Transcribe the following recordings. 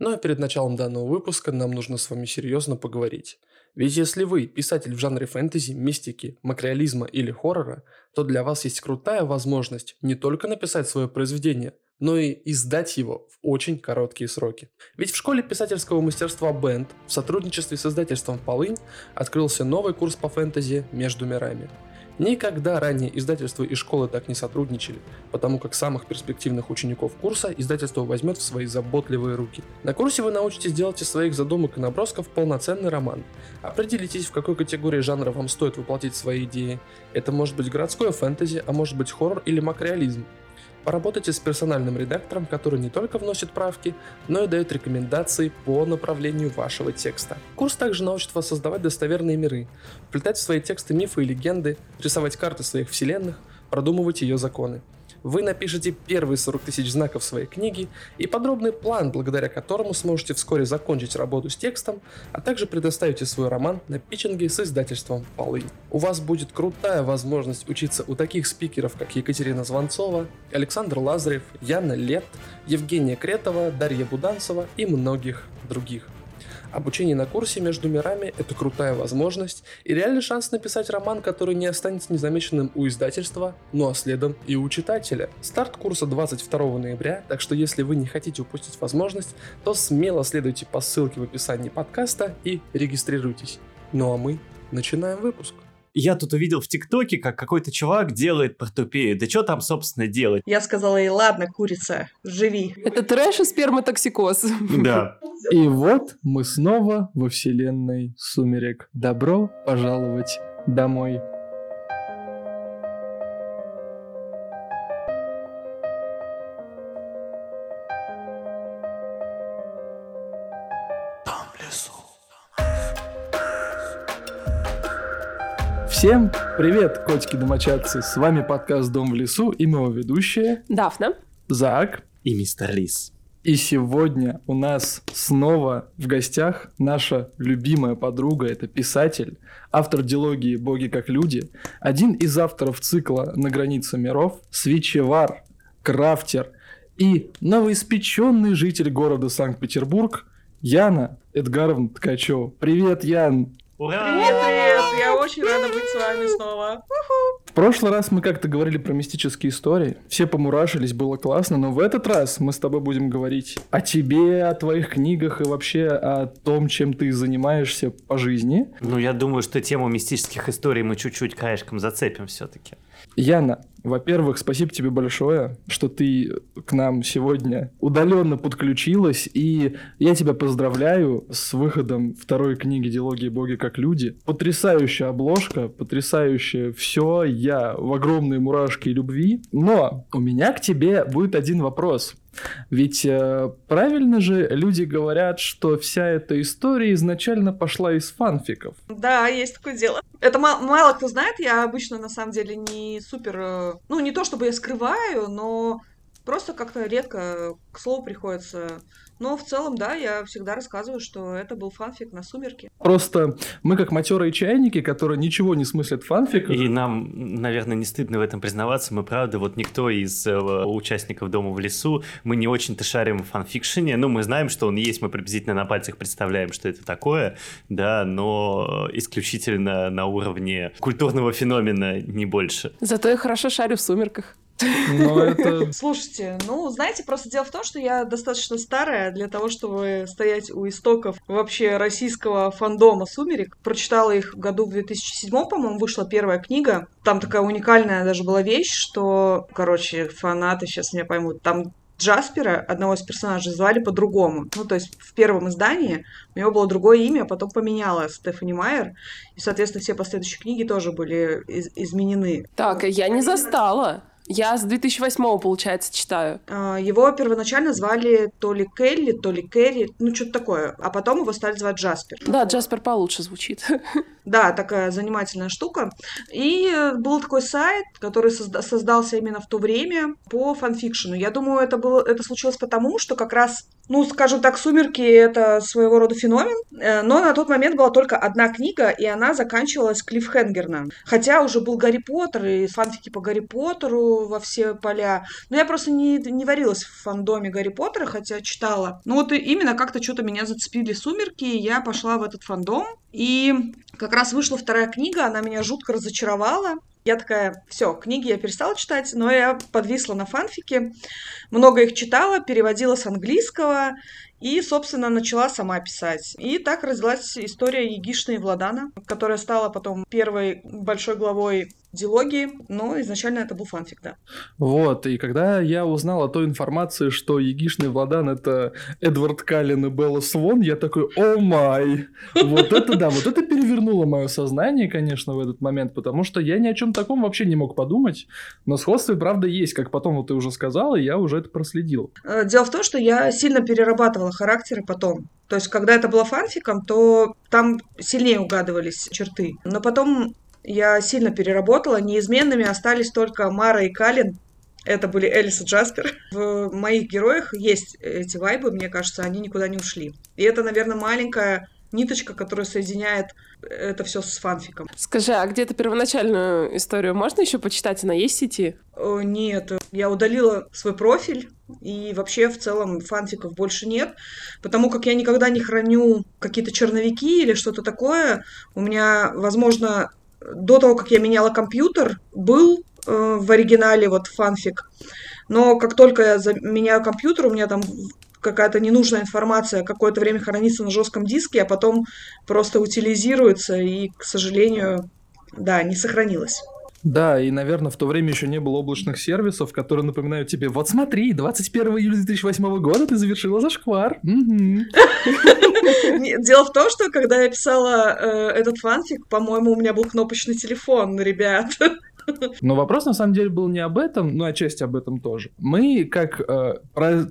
Ну а перед началом данного выпуска нам нужно с вами серьезно поговорить. Ведь если вы писатель в жанре фэнтези, мистики, макреализма или хоррора, то для вас есть крутая возможность не только написать свое произведение, но и издать его в очень короткие сроки. Ведь в школе писательского мастерства Бенд в сотрудничестве с издательством Полынь открылся новый курс по фэнтези «Между мирами». Никогда ранее издательства и школы так не сотрудничали, потому как самых перспективных учеников курса издательство возьмет в свои заботливые руки. На курсе вы научитесь делать из своих задумок и набросков полноценный роман. Определитесь, в какой категории жанра вам стоит воплотить свои идеи. Это может быть городское фэнтези, а может быть хоррор или макреализм. Поработайте с персональным редактором, который не только вносит правки, но и дает рекомендации по направлению вашего текста. Курс также научит вас создавать достоверные миры, вплетать в свои тексты мифы и легенды, рисовать карты своих вселенных, продумывать ее законы вы напишете первые 40 тысяч знаков своей книги и подробный план, благодаря которому сможете вскоре закончить работу с текстом, а также предоставите свой роман на питчинге с издательством Полынь. У вас будет крутая возможность учиться у таких спикеров, как Екатерина Звонцова, Александр Лазарев, Яна Лет, Евгения Кретова, Дарья Буданцева и многих других. Обучение на курсе между мирами – это крутая возможность и реальный шанс написать роман, который не останется незамеченным у издательства, ну а следом и у читателя. Старт курса 22 ноября, так что если вы не хотите упустить возможность, то смело следуйте по ссылке в описании подкаста и регистрируйтесь. Ну а мы начинаем выпуск. Я тут увидел в ТикТоке, как какой-то чувак делает портупею. Да что там, собственно, делать? Я сказала ей, ладно, курица, живи. Это трэш и сперматоксикоз. Да. И вот мы снова во вселенной Сумерек. Добро пожаловать домой. Всем привет, котики-домочадцы! С вами подкаст «Дом в лесу» и мы его ведущие Дафна. Зак. И мистер Лис. И сегодня у нас снова в гостях наша любимая подруга, это писатель, автор дилогии «Боги как люди», один из авторов цикла «На границе миров», свечевар, крафтер и новоиспеченный житель города Санкт-Петербург Яна Эдгаровна Ткачева. Привет, Ян! Ура! Привет, очень рада быть с вами снова. В прошлый раз мы как-то говорили про мистические истории. Все помурашились, было классно, но в этот раз мы с тобой будем говорить о тебе, о твоих книгах и вообще о том, чем ты занимаешься по жизни. Ну, я думаю, что тему мистических историй мы чуть-чуть краешком зацепим все-таки. Яна, во-первых, спасибо тебе большое, что ты к нам сегодня удаленно подключилась, и я тебя поздравляю с выходом второй книги «Диалогии боги как люди». Потрясающая обложка, потрясающее все, я в огромные мурашки любви. Но у меня к тебе будет один вопрос. Ведь э, правильно же люди говорят, что вся эта история изначально пошла из фанфиков. Да, есть такое дело. Это мало, мало кто знает, я обычно на самом деле не супер... Ну, не то чтобы я скрываю, но просто как-то редко к слову приходится но в целом, да, я всегда рассказываю, что это был фанфик на сумерки. Просто мы как матерые чайники, которые ничего не смыслят в фанфиках. И нам, наверное, не стыдно в этом признаваться. Мы, правда, вот никто из э, участников «Дома в лесу», мы не очень-то шарим в фанфикшене. Ну, мы знаем, что он есть, мы приблизительно на пальцах представляем, что это такое, да, но исключительно на уровне культурного феномена, не больше. Зато я хорошо шарю в «Сумерках». Но это... Слушайте, ну, знаете, просто дело в том, что я достаточно старая для того, чтобы стоять у истоков вообще российского фандома «Сумерек». Прочитала их в году в 2007, по-моему, вышла первая книга. Там такая уникальная даже была вещь, что, короче, фанаты сейчас меня поймут, там Джаспера, одного из персонажей, звали по-другому. Ну, то есть в первом издании у него было другое имя, а потом поменяла Стефани Майер. И, соответственно, все последующие книги тоже были из- изменены. Так, я не застала. Я с 2008 получается, читаю. А, его первоначально звали то ли Келли, то ли Кэрри, ну, что-то такое. А потом его стали звать Джаспер. Да, Джаспер получше звучит. Да, такая занимательная штука. И был такой сайт, который созда- создался именно в то время по фанфикшену. Я думаю, это, было, это случилось потому, что как раз ну, скажем так, «Сумерки» — это своего рода феномен, э, но на тот момент была только одна книга, и она заканчивалась клиффхенгерно. Хотя уже был Гарри Поттер, и фанфики по Гарри Поттеру во все поля. Но я просто не, не варилась в фандоме Гарри Поттера, хотя читала. Ну вот именно как-то что-то меня зацепили «Сумерки», и я пошла в этот фандом. И как раз вышла вторая книга, она меня жутко разочаровала. Я такая, все, книги я перестала читать, но я подвисла на фанфике, много их читала, переводила с английского, и, собственно, начала сама писать. И так родилась история Егишны и Владана, которая стала потом первой большой главой дилогии, но изначально это был фанфик, да. Вот, и когда я узнал о той информации, что Егишный Владан это Эдвард Каллен и Белла Свон, я такой, о май! Вот это да, вот это перевернуло мое сознание, конечно, в этот момент, потому что я ни о чем таком вообще не мог подумать, но сходство, правда, есть, как потом вот ты уже сказала, я уже это проследил. Э, дело в том, что я сильно перерабатывала характеры потом. То есть, когда это было фанфиком, то там сильнее угадывались черты. Но потом я сильно переработала. Неизменными остались только Мара и Калин. Это были Элис и Джаспер. В моих героях есть эти вайбы, мне кажется, они никуда не ушли. И это, наверное, маленькая ниточка, которая соединяет это все с фанфиком. Скажи, а где-то первоначальную историю можно еще почитать? Она есть в сети? О, нет, я удалила свой профиль, и вообще в целом фанфиков больше нет, потому как я никогда не храню какие-то черновики или что-то такое. У меня, возможно, до того, как я меняла компьютер, был э, в оригинале вот фанфик. Но как только я меняю компьютер, у меня там какая-то ненужная информация какое-то время хранится на жестком диске, а потом просто утилизируется и, к сожалению, да, не сохранилась. Да, и, наверное, в то время еще не было облачных сервисов, которые напоминают тебе, вот смотри, 21 июля 2008 года ты завершила зашквар. Дело в том, что когда я писала э, этот фанфик, по-моему, у меня был кнопочный телефон, ребят. Но вопрос на самом деле был не об этом, но отчасти об этом тоже. Мы, как э,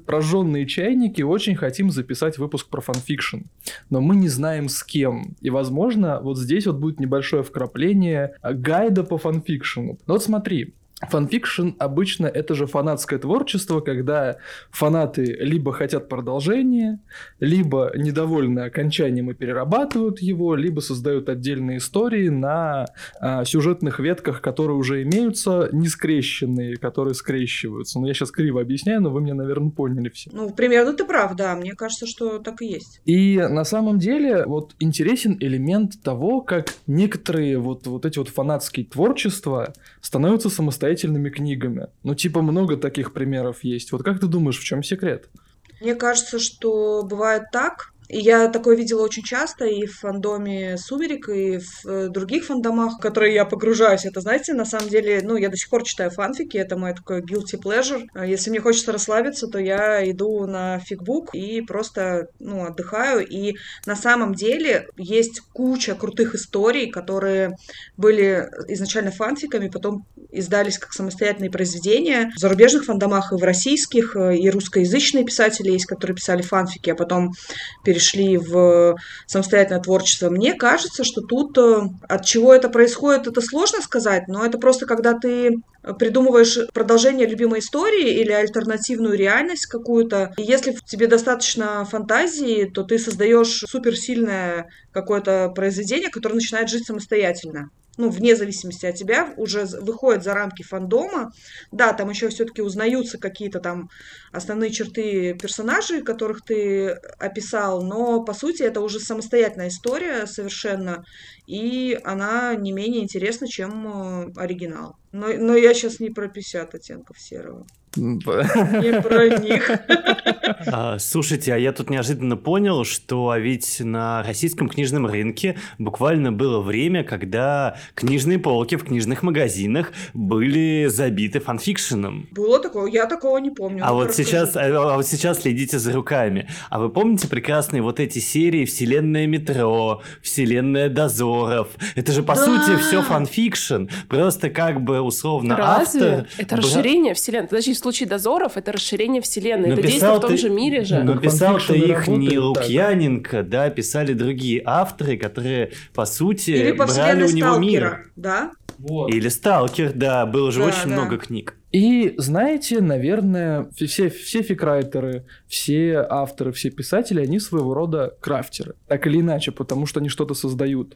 прожженные чайники, очень хотим записать выпуск про fanfiction, но мы не знаем с кем. И, возможно, вот здесь вот будет небольшое вкрапление гайда по fanfiction у. Ну вот смотри, Fanfiction обычно это же фанатское творчество, когда фанаты либо хотят продолжения, либо недовольны окончанием и перерабатывают его, либо создают отдельные истории на а, сюжетных ветках, которые уже имеются, не скрещенные, которые скрещиваются. Ну, я сейчас криво объясняю, но вы меня, наверное, поняли все. Ну, примерно ты прав, да. Мне кажется, что так и есть. И на самом деле вот интересен элемент того, как некоторые вот, вот эти вот фанатские творчества становятся самостоятельными самостоятельными книгами. Ну, типа, много таких примеров есть. Вот как ты думаешь, в чем секрет? Мне кажется, что бывает так, и я такое видела очень часто и в фандоме «Сумерек», и в э, других фандомах, в которые я погружаюсь. Это, знаете, на самом деле, ну, я до сих пор читаю фанфики, это мой такой guilty pleasure. А если мне хочется расслабиться, то я иду на фигбук и просто, ну, отдыхаю. И на самом деле есть куча крутых историй, которые были изначально фанфиками, потом издались как самостоятельные произведения. В зарубежных фандомах и в российских, э, и русскоязычные писатели есть, которые писали фанфики, а потом перешли перешли в самостоятельное творчество. Мне кажется, что тут э, от чего это происходит, это сложно сказать, но это просто когда ты придумываешь продолжение любимой истории или альтернативную реальность какую-то. И если тебе достаточно фантазии, то ты создаешь суперсильное какое-то произведение, которое начинает жить самостоятельно ну, вне зависимости от тебя, уже выходит за рамки фандома. Да, там еще все-таки узнаются какие-то там основные черты персонажей, которых ты описал, но, по сути, это уже самостоятельная история совершенно, и она не менее интересна, чем э, оригинал. Но, но я сейчас не про 50 оттенков серого. Не про них. А, слушайте, а я тут неожиданно понял, что а ведь на российском книжном рынке буквально было время, когда книжные полки в книжных магазинах были забиты фанфикшеном. Было такое? Я такого не помню. А вот, сейчас, а, а вот сейчас следите за руками. А вы помните прекрасные вот эти серии «Вселенная метро», «Вселенная дозоров»? Это же, по да. сути, все fanfiction. Просто как бы условно Разве? автор... Это расширение вселенной. Подожди, в случае дозоров это расширение вселенной. это действие в том же мире же. Но писал-то их не Лукьяненко, да, писали другие авторы, которые, по сути, Или по брали у него мир. Да? Вот. Или Сталкер, да, было же да, очень да. много книг. И знаете, наверное, все, все фикрайтеры все авторы, все писатели, они своего рода крафтеры. Так или иначе, потому что они что-то создают.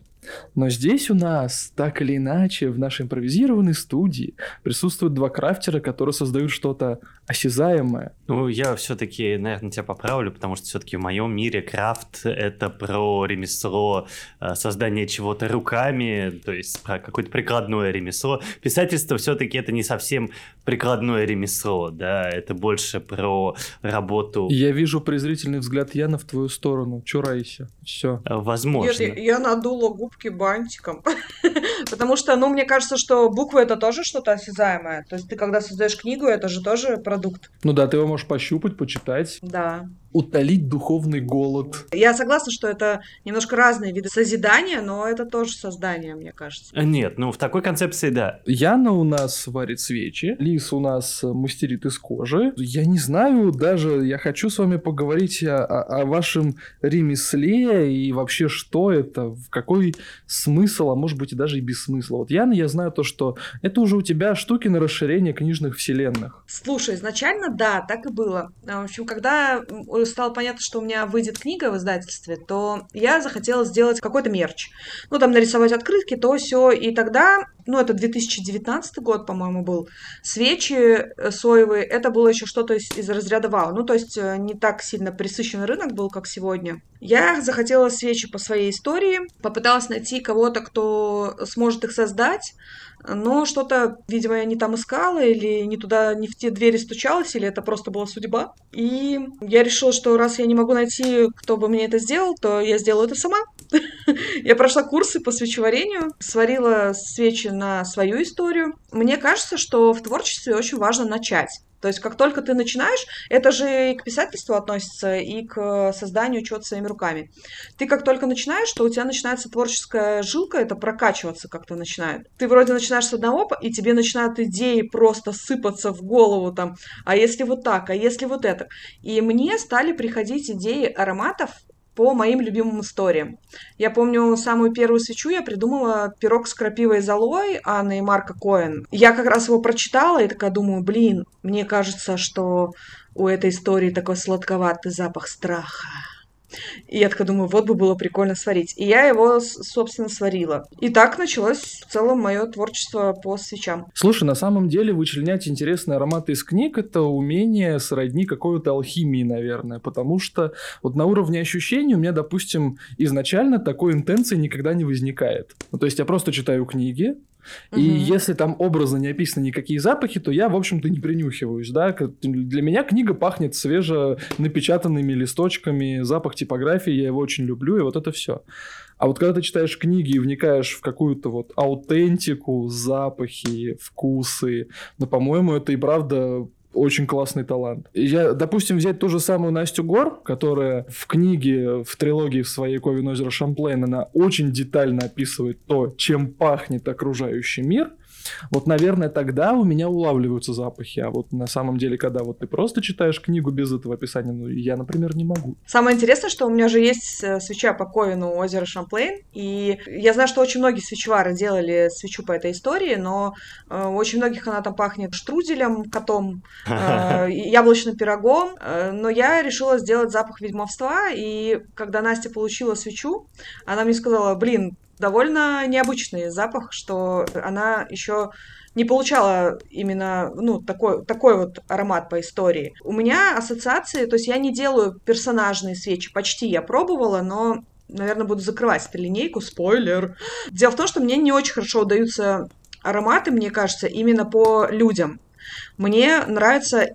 Но здесь у нас, так или иначе, в нашей импровизированной студии присутствуют два крафтера, которые создают что-то осязаемое. Ну, я все-таки, наверное, тебя поправлю, потому что все-таки в моем мире крафт — это про ремесло, э, создание чего-то руками, то есть про какое-то прикладное ремесло. Писательство все-таки это не совсем прикладное ремесло, да, это больше про работу. Я вижу презрительный взгляд Яна в твою сторону. Чурайся. Все. Э, возможно. Нет, я надула губки бантиком. Потому что, ну, мне кажется, что буквы это тоже что-то осязаемое. То есть ты когда создаешь книгу, это же тоже продукт. Ну да, ты его можешь пощупать, почитать. Да утолить духовный голод. Я согласна, что это немножко разные виды созидания, но это тоже создание, мне кажется. Э, нет, ну в такой концепции да. Яна у нас варит свечи, Лис у нас мастерит из кожи. Я не знаю, даже я хочу с вами поговорить о, о, о вашем ремесле и вообще что это, в какой смысл, а может быть и даже и без смысла. Вот Яна, я знаю то, что это уже у тебя штуки на расширение книжных вселенных. Слушай, изначально да, так и было. В общем, когда стало понятно, что у меня выйдет книга в издательстве, то я захотела сделать какой-то мерч. Ну, там нарисовать открытки, то все. И тогда, ну, это 2019 год, по-моему, был, свечи э, соевые, это было еще что-то из, из разряда вау. Ну, то есть э, не так сильно присыщенный рынок был, как сегодня. Я захотела свечи по своей истории, попыталась найти кого-то, кто сможет их создать, но что-то, видимо, я не там искала, или не туда, не в те двери стучалась, или это просто была судьба. И я решила, что раз я не могу найти, кто бы мне это сделал, то я сделаю это сама. Я прошла курсы по свечеварению, сварила свечи на свою историю. Мне кажется, что в творчестве очень важно начать. То есть как только ты начинаешь, это же и к писательству относится, и к созданию чего-то своими руками. Ты как только начинаешь, то у тебя начинается творческая жилка, это прокачиваться как-то начинает. Ты вроде начинаешь с одного, и тебе начинают идеи просто сыпаться в голову там, а если вот так, а если вот это. И мне стали приходить идеи ароматов, по моим любимым историям. Я помню самую первую свечу я придумала пирог с крапивой золой Анны и Марка Коэн. Я как раз его прочитала и такая думаю, блин, мне кажется, что у этой истории такой сладковатый запах страха. И я такая думаю, вот бы было прикольно сварить. И я его, собственно, сварила. И так началось в целом мое творчество по свечам. Слушай, на самом деле вычленять интересные ароматы из книг это умение сродни какой-то алхимии, наверное. Потому что вот на уровне ощущений у меня, допустим, изначально такой интенции никогда не возникает. Ну, то есть я просто читаю книги, и если там образно не описаны никакие запахи, то я, в общем-то, не принюхиваюсь, да. Для меня книга пахнет свеже напечатанными листочками, запах типографии, я его очень люблю, и вот это все. А вот когда ты читаешь книги и вникаешь в какую-то вот аутентику, запахи, вкусы, ну, по-моему, это и правда очень классный талант. Я, допустим, взять ту же самую Настю Гор, которая в книге, в трилогии в своей Ковен озера Шамплейн, она очень детально описывает то, чем пахнет окружающий мир – вот, наверное, тогда у меня улавливаются запахи, а вот на самом деле, когда вот ты просто читаешь книгу без этого описания, ну, я, например, не могу. Самое интересное, что у меня же есть э, свеча по Ковину озера Шамплейн, и я знаю, что очень многие свечевары делали свечу по этой истории, но э, у очень многих она там пахнет штруделем, котом, э, яблочным пирогом, э, но я решила сделать запах ведьмовства, и когда Настя получила свечу, она мне сказала, блин, довольно необычный запах, что она еще не получала именно ну, такой, такой вот аромат по истории. У меня ассоциации, то есть я не делаю персонажные свечи, почти я пробовала, но, наверное, буду закрывать эту линейку, спойлер. Дело в том, что мне не очень хорошо удаются ароматы, мне кажется, именно по людям. Мне нравится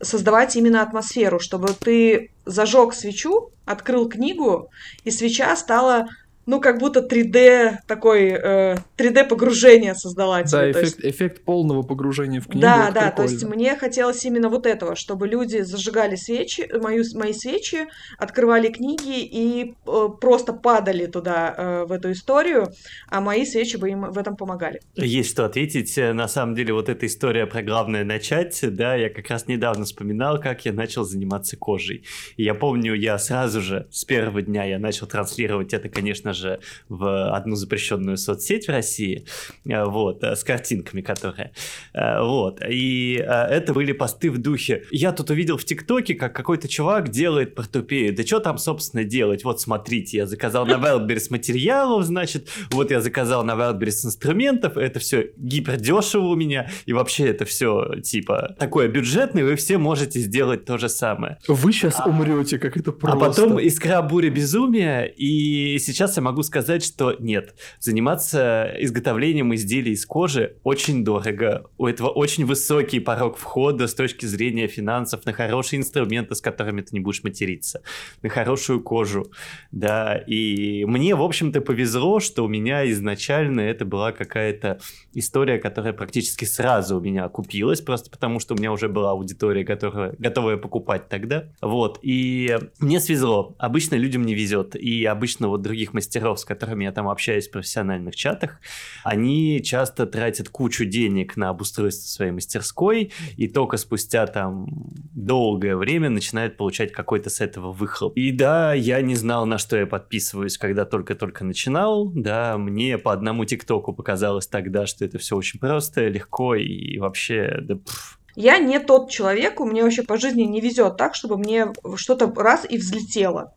создавать именно атмосферу, чтобы ты зажег свечу, открыл книгу, и свеча стала ну, как будто 3D такой, э, 3D погружение создала тебе. Да, эффект, есть... эффект полного погружения в книгу. Да, да, прикольно. то есть мне хотелось именно вот этого, чтобы люди зажигали свечи, мою, мои свечи, открывали книги и э, просто падали туда, э, в эту историю, а мои свечи бы им в этом помогали. Есть что ответить. На самом деле, вот эта история про главное начать, да, я как раз недавно вспоминал, как я начал заниматься кожей. И я помню, я сразу же, с первого дня я начал транслировать это, конечно же, в одну запрещенную соцсеть в России, э, вот, э, с картинками, которые, э, вот, и это были посты в духе, я тут увидел в ТикТоке, как какой-то чувак делает портупею, да что там, собственно, делать, вот, смотрите, я заказал на Wildberries материалов, значит, вот я заказал на Wildberries инструментов, это все гипердешево у меня, и вообще это все, типа, такое бюджетное, вы все можете сделать то же самое. Вы сейчас а... умрете, как это просто. А потом искра буря безумия, и сейчас я могу сказать, что нет, заниматься изготовлением изделий из кожи очень дорого. У этого очень высокий порог входа с точки зрения финансов на хорошие инструменты, с которыми ты не будешь материться, на хорошую кожу, да, и мне, в общем-то, повезло, что у меня изначально это была какая-то история, которая практически сразу у меня окупилась, просто потому что у меня уже была аудитория, которая, готовая покупать тогда, вот, и мне свезло. Обычно людям не везет, и обычно вот других мастеров, с которыми я там общаюсь в профессиональных чатах, они часто тратят кучу денег на обустройство своей мастерской, и только спустя там долгое время начинают получать какой-то с этого выхлоп. И да, я не знал, на что я подписываюсь, когда только-только начинал, да, мне по одному ТикТоку показалось тогда, что это все очень просто, легко и вообще, да пфф, я не тот человек, у меня вообще по жизни не везет так, чтобы мне что-то раз и взлетело.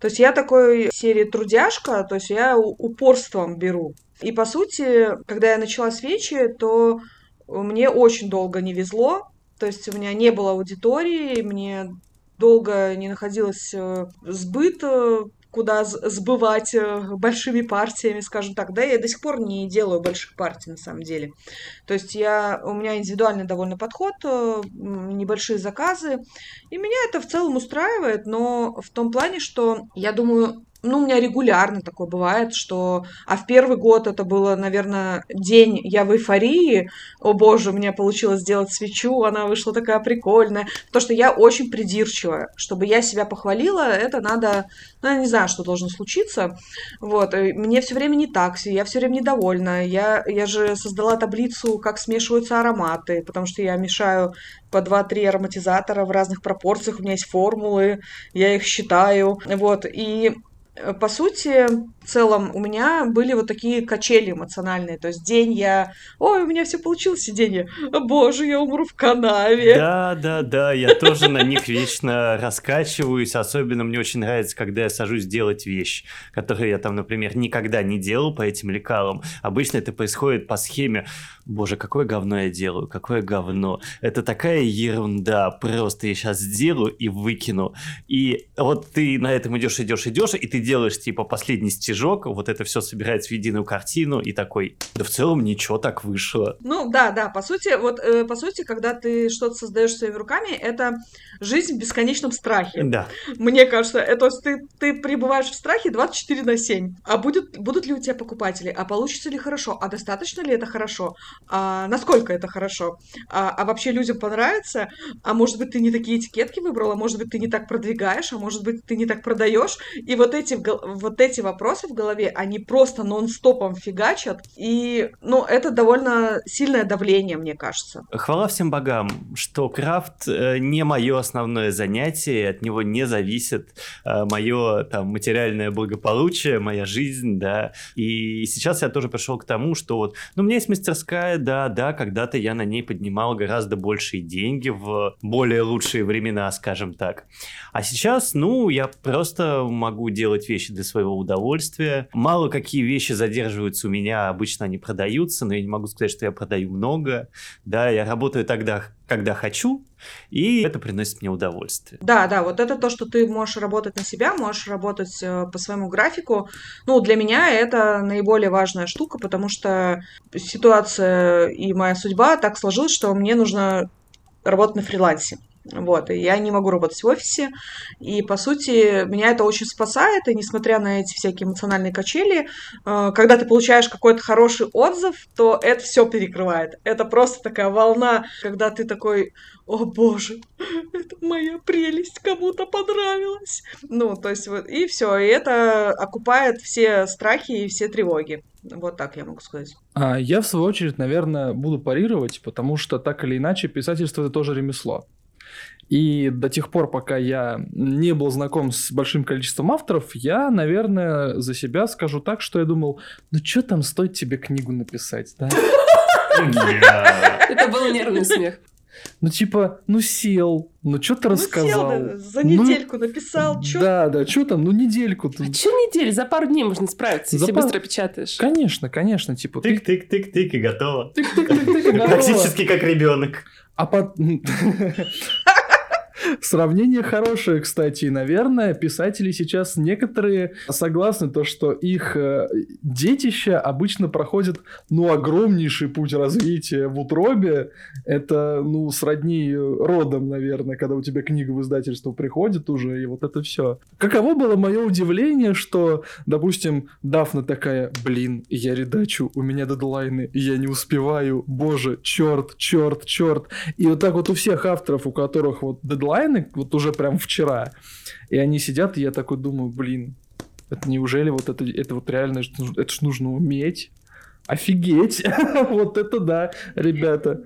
То есть я такой серии трудяжка, то есть я упорством беру. И по сути, когда я начала свечи, то мне очень долго не везло. То есть у меня не было аудитории, мне долго не находилось э, сбыт куда сбывать э, большими партиями, скажем так. Да, я до сих пор не делаю больших партий, на самом деле. То есть я, у меня индивидуальный довольно подход, э, небольшие заказы, и меня это в целом устраивает, но в том плане, что я думаю, ну, у меня регулярно такое бывает, что... А в первый год это было, наверное, день, я в эйфории. О боже, у меня получилось сделать свечу, она вышла такая прикольная. Потому что я очень придирчивая. Чтобы я себя похвалила, это надо... Ну, я не знаю, что должно случиться. Вот. И мне все время не так, я все время недовольна. Я, я же создала таблицу, как смешиваются ароматы, потому что я мешаю по 2-3 ароматизатора в разных пропорциях, у меня есть формулы, я их считаю, вот, и Э, по сути, в целом у меня были вот такие качели эмоциональные. То есть день я... Ой, у меня все получилось, день я... Боже, я умру в канаве. Да, да, да, я тоже на них вечно раскачиваюсь. Особенно мне очень нравится, когда я сажусь делать вещь, которую я там, например, никогда не делал по этим лекалам. Обычно это происходит по схеме боже, какое говно я делаю, какое говно. Это такая ерунда, просто я сейчас сделаю и выкину. И вот ты на этом идешь, идешь, идешь, и ты делаешь типа последний стежок, вот это все собирается в единую картину, и такой, да в целом ничего так вышло. Ну да, да, по сути, вот э, по сути, когда ты что-то создаешь своими руками, это жизнь в бесконечном страхе. Да. Мне кажется, это ты, ты пребываешь в страхе 24 на 7. А будет, будут ли у тебя покупатели? А получится ли хорошо? А достаточно ли это хорошо? а насколько это хорошо, а, а вообще людям понравится, а может быть ты не такие этикетки выбрала, может быть ты не так продвигаешь, а может быть ты не так продаешь, и вот эти, вот эти вопросы в голове, они просто нон-стопом фигачат, и, ну, это довольно сильное давление, мне кажется. Хвала всем богам, что крафт э, не мое основное занятие, от него не зависит э, мое там материальное благополучие, моя жизнь, да, и сейчас я тоже пришел к тому, что вот, ну, у меня есть мастерская, да, да, когда-то я на ней поднимал гораздо большие деньги в более лучшие времена, скажем так. А сейчас, ну, я просто могу делать вещи для своего удовольствия. Мало какие вещи задерживаются у меня, обычно они продаются, но я не могу сказать, что я продаю много. Да, я работаю тогда, когда хочу, и это приносит мне удовольствие. Да, да, вот это то, что ты можешь работать на себя, можешь работать э, по своему графику. Ну, для меня это наиболее важная штука, потому что ситуация и моя судьба так сложилась, что мне нужно работать на фрилансе. Вот, и я не могу работать в офисе, и, по сути, меня это очень спасает, и несмотря на эти всякие эмоциональные качели, э, когда ты получаешь какой-то хороший отзыв, то это все перекрывает. Это просто такая волна, когда ты такой, о боже, это моя прелесть, кому-то понравилась. Ну, то есть вот, и все, и это окупает все страхи и все тревоги. Вот так я могу сказать. А я, в свою очередь, наверное, буду парировать, потому что так или иначе писательство это тоже ремесло. И до тех пор, пока я не был знаком с большим количеством авторов, я, наверное, за себя скажу так, что я думал, ну что там стоит тебе книгу написать, да? Это был нервный смех. Ну, типа, ну сел, ну что ты рассказал? Ну, сел, за недельку ну, написал, что? Да, да, что там, ну недельку. А что неделю? За пару дней можно справиться, за если пар... быстро печатаешь. Конечно, конечно, типа... Тык-тык-тык-тык и готово. Тык-тык-тык-тык и готово. Практически как ребенок. А под... Сравнение хорошее, кстати, и, наверное, писатели сейчас некоторые согласны то, что их э, детища обычно проходят, ну, огромнейший путь развития в утробе. Это, ну, сродни родом, наверное, когда у тебя книга в издательство приходит уже, и вот это все. Каково было мое удивление, что, допустим, Дафна такая, блин, я редачу, у меня дедлайны, я не успеваю, боже, черт, черт, черт. И вот так вот у всех авторов, у которых вот дедлайны дедлайны вот уже прям вчера, и они сидят, и я такой думаю, блин, это неужели вот это, это вот реально, это ж нужно уметь? Офигеть! вот это да, ребята.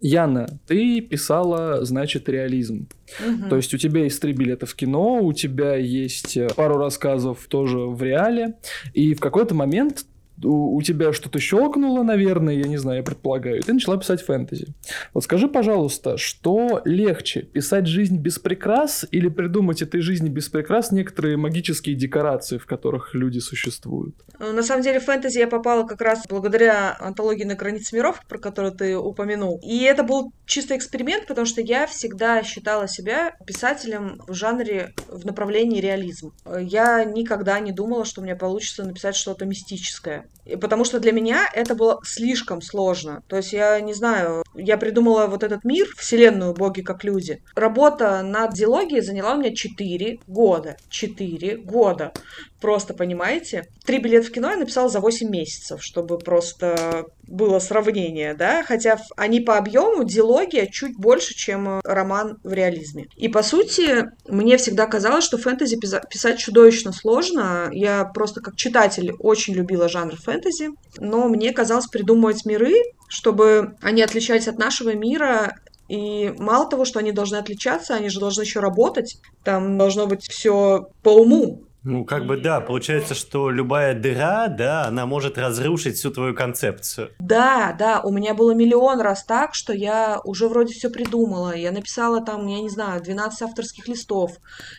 Яна, ты писала, значит, реализм. Угу. То есть у тебя есть три билета в кино, у тебя есть пару рассказов тоже в реале, и в какой-то момент у, тебя что-то щелкнуло, наверное, я не знаю, я предполагаю, и ты начала писать фэнтези. Вот скажи, пожалуйста, что легче, писать жизнь без прикрас или придумать этой жизни без прикрас некоторые магические декорации, в которых люди существуют? Ну, на самом деле, фэнтези я попала как раз благодаря антологии «На границе миров», про которую ты упомянул. И это был чисто эксперимент, потому что я всегда считала себя писателем в жанре, в направлении реализм. Я никогда не думала, что у меня получится написать что-то мистическое. Потому что для меня это было слишком сложно. То есть я не знаю, я придумала вот этот мир, вселенную боги как люди. Работа над диалогией заняла у меня 4 года. 4 года. Просто, понимаете? Три билета в кино я написала за 8 месяцев, чтобы просто было сравнение, да? Хотя они по объему, диалогия чуть больше, чем роман в реализме. И, по сути, мне всегда казалось, что фэнтези писать чудовищно сложно. Я просто как читатель очень любила жанр фэнтези, но мне казалось придумывать миры, чтобы они отличались от нашего мира, и мало того, что они должны отличаться, они же должны еще работать. Там должно быть все по уму. Ну, как бы да, получается, что любая дыра, да, она может разрушить всю твою концепцию. Да, да, у меня было миллион раз так, что я уже вроде все придумала. Я написала там, я не знаю, 12 авторских листов.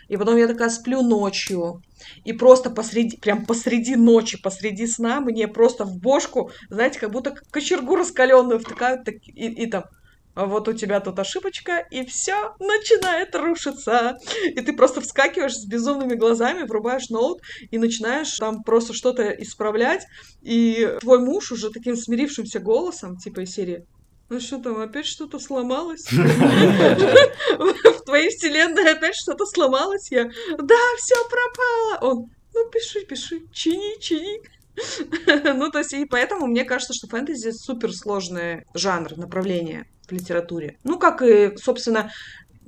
И потом я такая сплю ночью. И просто посреди, прям посреди ночи, посреди сна мне просто в бошку, знаете, как будто кочергу раскаленную втыкают, так, и, и там, вот у тебя тут ошибочка, и все начинает рушиться. И ты просто вскакиваешь с безумными глазами, врубаешь ноут и начинаешь там просто что-то исправлять. И твой муж уже таким смирившимся голосом, типа из серии, ну что там, опять что-то сломалось? В твоей вселенной опять что-то сломалось? Я, да, все пропало. Он, ну пиши, пиши, чини, чини. Ну, то есть, и поэтому мне кажется, что фэнтези супер сложный жанр, направление в литературе. Ну, как и, собственно,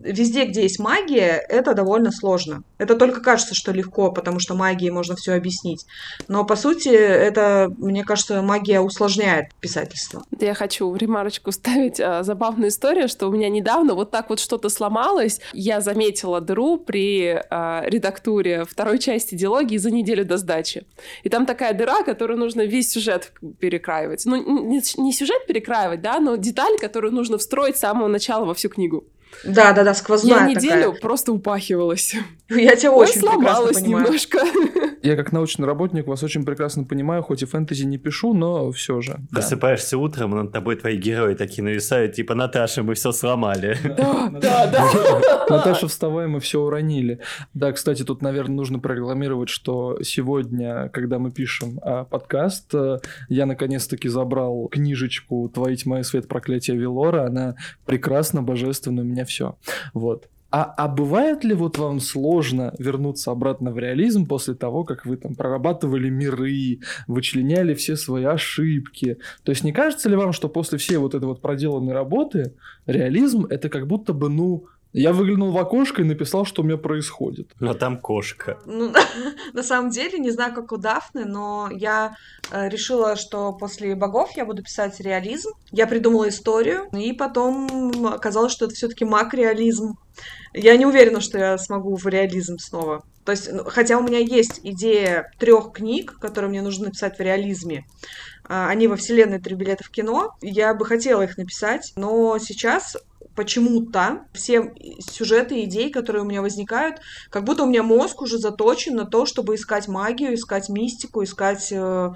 везде, где есть магия, это довольно сложно. Это только кажется, что легко, потому что магией можно все объяснить. Но по сути, это, мне кажется, магия усложняет писательство. Я хочу ремарочку ставить. А, забавная история, что у меня недавно вот так вот что-то сломалось. Я заметила дыру при а, редактуре второй части диалогии за неделю до сдачи. И там такая дыра, которую нужно весь сюжет перекраивать. Ну, не сюжет перекраивать, да, но деталь, которую нужно встроить с самого начала во всю книгу. Да, да, да, сквозная Я неделю такая. просто упахивалась. Я тебя очень сломалась понимаю. немножко. Я как научный работник вас очень прекрасно понимаю, хоть и фэнтези не пишу, но все же. Просыпаешься да. утром, над тобой твои герои такие нависают, типа Наташа, мы все сломали. Да, да, да. Наташа, вставай, мы все уронили. Да, кстати, тут, наверное, нужно прорекламировать, что сегодня, когда мы пишем а, подкаст, э, я наконец-таки забрал книжечку «Твоя тьма и свет проклятия Велора». Она прекрасна, божественна, у меня все. Вот. А, а бывает ли вот вам сложно вернуться обратно в реализм после того, как вы там прорабатывали миры, вычленяли все свои ошибки? То есть не кажется ли вам, что после всей вот этой вот проделанной работы реализм это как будто бы, ну, Я выглянул в окошко и написал, что у меня происходит. Но там кошка. Ну, на самом деле, не знаю, как у Дафны, но я э, решила, что после богов я буду писать реализм. Я придумала историю, и потом оказалось, что это все-таки маг-реализм. Я не уверена, что я смогу в реализм снова. То есть, ну, хотя у меня есть идея трех книг, которые мне нужно написать в реализме, а, они во вселенной «Три билета в кино», я бы хотела их написать, но сейчас почему-то все сюжеты идеи, которые у меня возникают, как будто у меня мозг уже заточен на то, чтобы искать магию, искать мистику, искать э,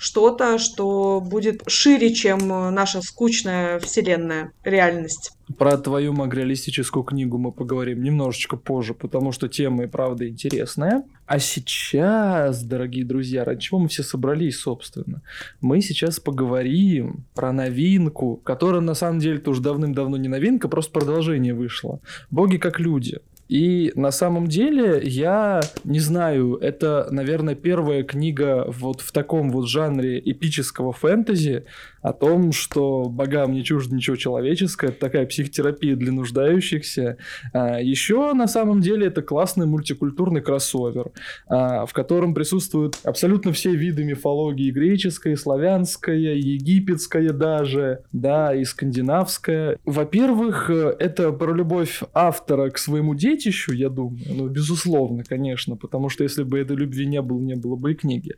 что-то, что будет шире, чем наша скучная вселенная реальность. Про твою магреалистическую книгу мы поговорим немножечко позже, потому что тема и правда интересная. А сейчас, дорогие друзья, ради чего мы все собрались, собственно? Мы сейчас поговорим про новинку, которая на самом деле тоже давным-давно не новинка, просто продолжение вышло. «Боги как люди». И на самом деле я не знаю, это, наверное, первая книга вот в таком вот жанре эпического фэнтези, о том, что богам не чуждо ничего человеческое, это такая психотерапия для нуждающихся. А, еще на самом деле это классный мультикультурный кроссовер, а, в котором присутствуют абсолютно все виды мифологии, греческая, славянская, египетская даже, да, и скандинавская. Во-первых, это про любовь автора к своему детищу, я думаю, ну, безусловно, конечно, потому что если бы этой любви не было, не было бы и книги.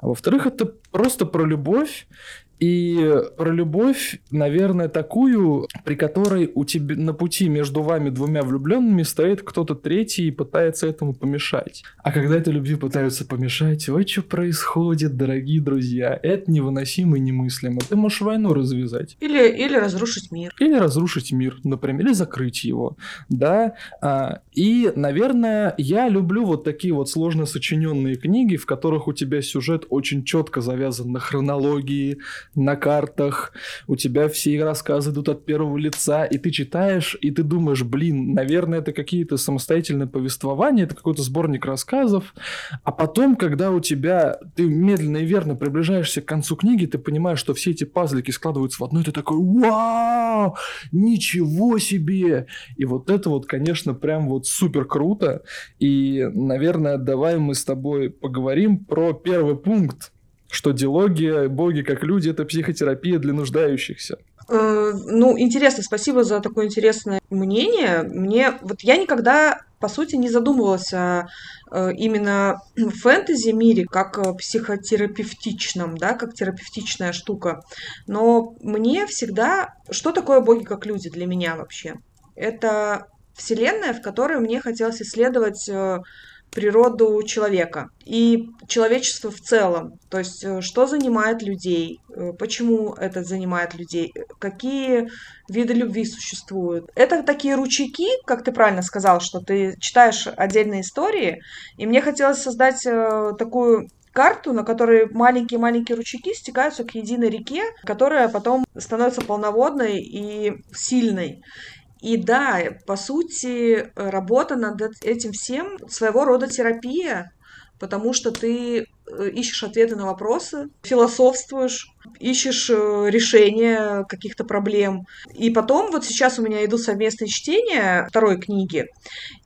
А во-вторых, это просто про любовь, и про любовь, наверное, такую, при которой у тебя на пути между вами двумя влюбленными стоит кто-то третий и пытается этому помешать. А когда этой любви пытаются помешать, ой, что происходит, дорогие друзья, это невыносимо и немыслимо. Ты можешь войну развязать. Или, или разрушить мир. Или разрушить мир, например, или закрыть его, да. А, и, наверное, я люблю вот такие вот сложно сочиненные книги, в которых у тебя сюжет очень четко завязан на хронологии, на картах, у тебя все рассказы идут от первого лица, и ты читаешь, и ты думаешь, блин, наверное, это какие-то самостоятельные повествования, это какой-то сборник рассказов, а потом, когда у тебя, ты медленно и верно приближаешься к концу книги, ты понимаешь, что все эти пазлики складываются в одно, и ты такой, вау, ничего себе! И вот это вот, конечно, прям вот супер круто, и, наверное, давай мы с тобой поговорим про первый пункт, что диалоги, боги как люди, это психотерапия для нуждающихся. Э, ну, интересно, спасибо за такое интересное мнение. Мне вот я никогда, по сути, не задумывалась о э, именно фэнтези мире как психотерапевтичном, да, как терапевтичная штука. Но мне всегда, что такое боги как люди для меня вообще? Это вселенная, в которой мне хотелось исследовать э, природу человека и человечество в целом. То есть, э, что занимает людей, э, почему это занимает людей, какие виды любви существуют. Это такие ручейки, как ты правильно сказал, что ты читаешь отдельные истории, и мне хотелось создать э, такую карту, на которой маленькие-маленькие ручейки стекаются к единой реке, которая потом становится полноводной и сильной. И да, по сути, работа над этим всем своего рода терапия, потому что ты э, ищешь ответы на вопросы, философствуешь, ищешь э, решение каких-то проблем. И потом вот сейчас у меня идут совместные чтения второй книги,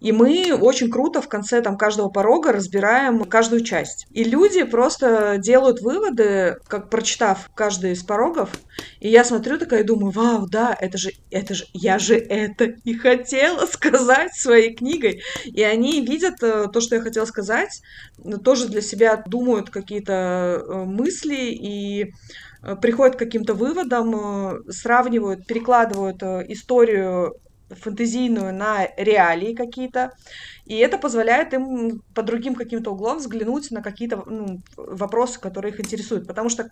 и мы очень круто в конце там каждого порога разбираем каждую часть. И люди просто делают выводы, как прочитав каждый из порогов, и я смотрю такая и думаю, вау, да, это же, это же, я же это и хотела сказать своей книгой. И они видят э, то, что я хотела сказать, тоже для себя думают какие-то э, мысли и Э, приходят к каким-то выводам, э, сравнивают, перекладывают историю фэнтезийную на реалии какие-то, и это позволяет им по другим каким-то углом взглянуть на какие-то ну, вопросы, которые их интересуют. Потому что,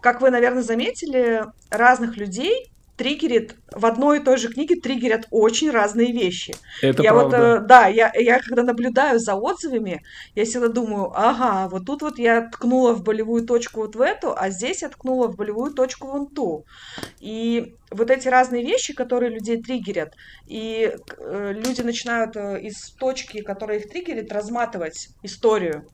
как вы, наверное, заметили, разных людей триггерит в одной и той же книге триггерят очень разные вещи. Это я правда. вот, э, да, я, я когда наблюдаю за отзывами, я всегда думаю, ага, вот тут вот я ткнула в болевую точку вот в эту, а здесь я ткнула в болевую точку вон ту. И вот эти разные вещи, которые людей триггерят, и э, люди начинают э, из точки, которая их триггерит, разматывать историю.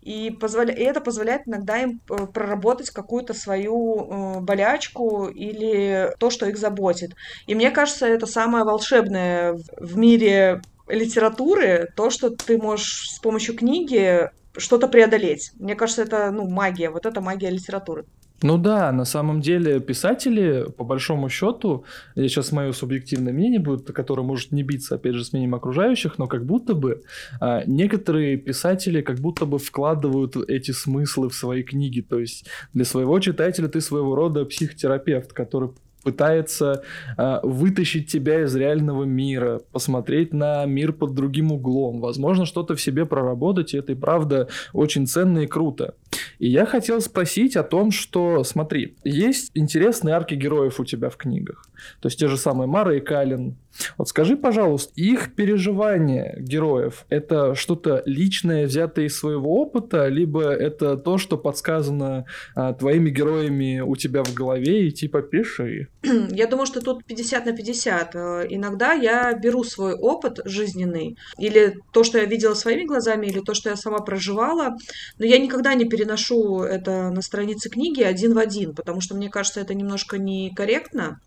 И, позволя... и это позволяет иногда им э, проработать какую-то свою э, болячку или то, что их заботит. И мне кажется, это самое волшебное в мире литературы, то, что ты можешь с помощью книги что-то преодолеть. Мне кажется, это ну, магия, вот это магия литературы. Ну да, на самом деле писатели, по большому счету, я сейчас мое субъективное мнение будет, которое может не биться, опять же, с мнением окружающих, но как будто бы а, некоторые писатели как будто бы вкладывают эти смыслы в свои книги, то есть для своего читателя ты своего рода психотерапевт, который пытается э, вытащить тебя из реального мира, посмотреть на мир под другим углом, возможно, что-то в себе проработать, и это и правда очень ценно и круто. И я хотел спросить о том, что, смотри, есть интересные арки героев у тебя в книгах. То есть те же самые Мара и Калин. Вот скажи, пожалуйста, их переживания героев – это что-то личное, взятое из своего опыта, либо это то, что подсказано а, твоими героями у тебя в голове, и типа пиши? Я думаю, что тут 50 на 50. Э, иногда я беру свой опыт жизненный, или то, что я видела своими глазами, или то, что я сама проживала, но я никогда не переношу это на страницы книги один в один, потому что мне кажется, это немножко некорректно.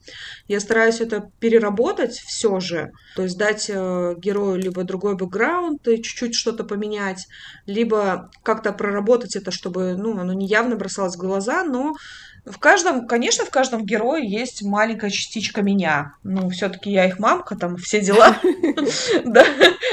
Я стараюсь это переработать все же, то есть дать э, герою либо другой бэкграунд и чуть-чуть что-то поменять, либо как-то проработать это, чтобы ну, оно не явно бросалось в глаза, но в каждом, конечно, в каждом герое есть маленькая частичка меня. Ну, все-таки я их мамка, там все дела. Да,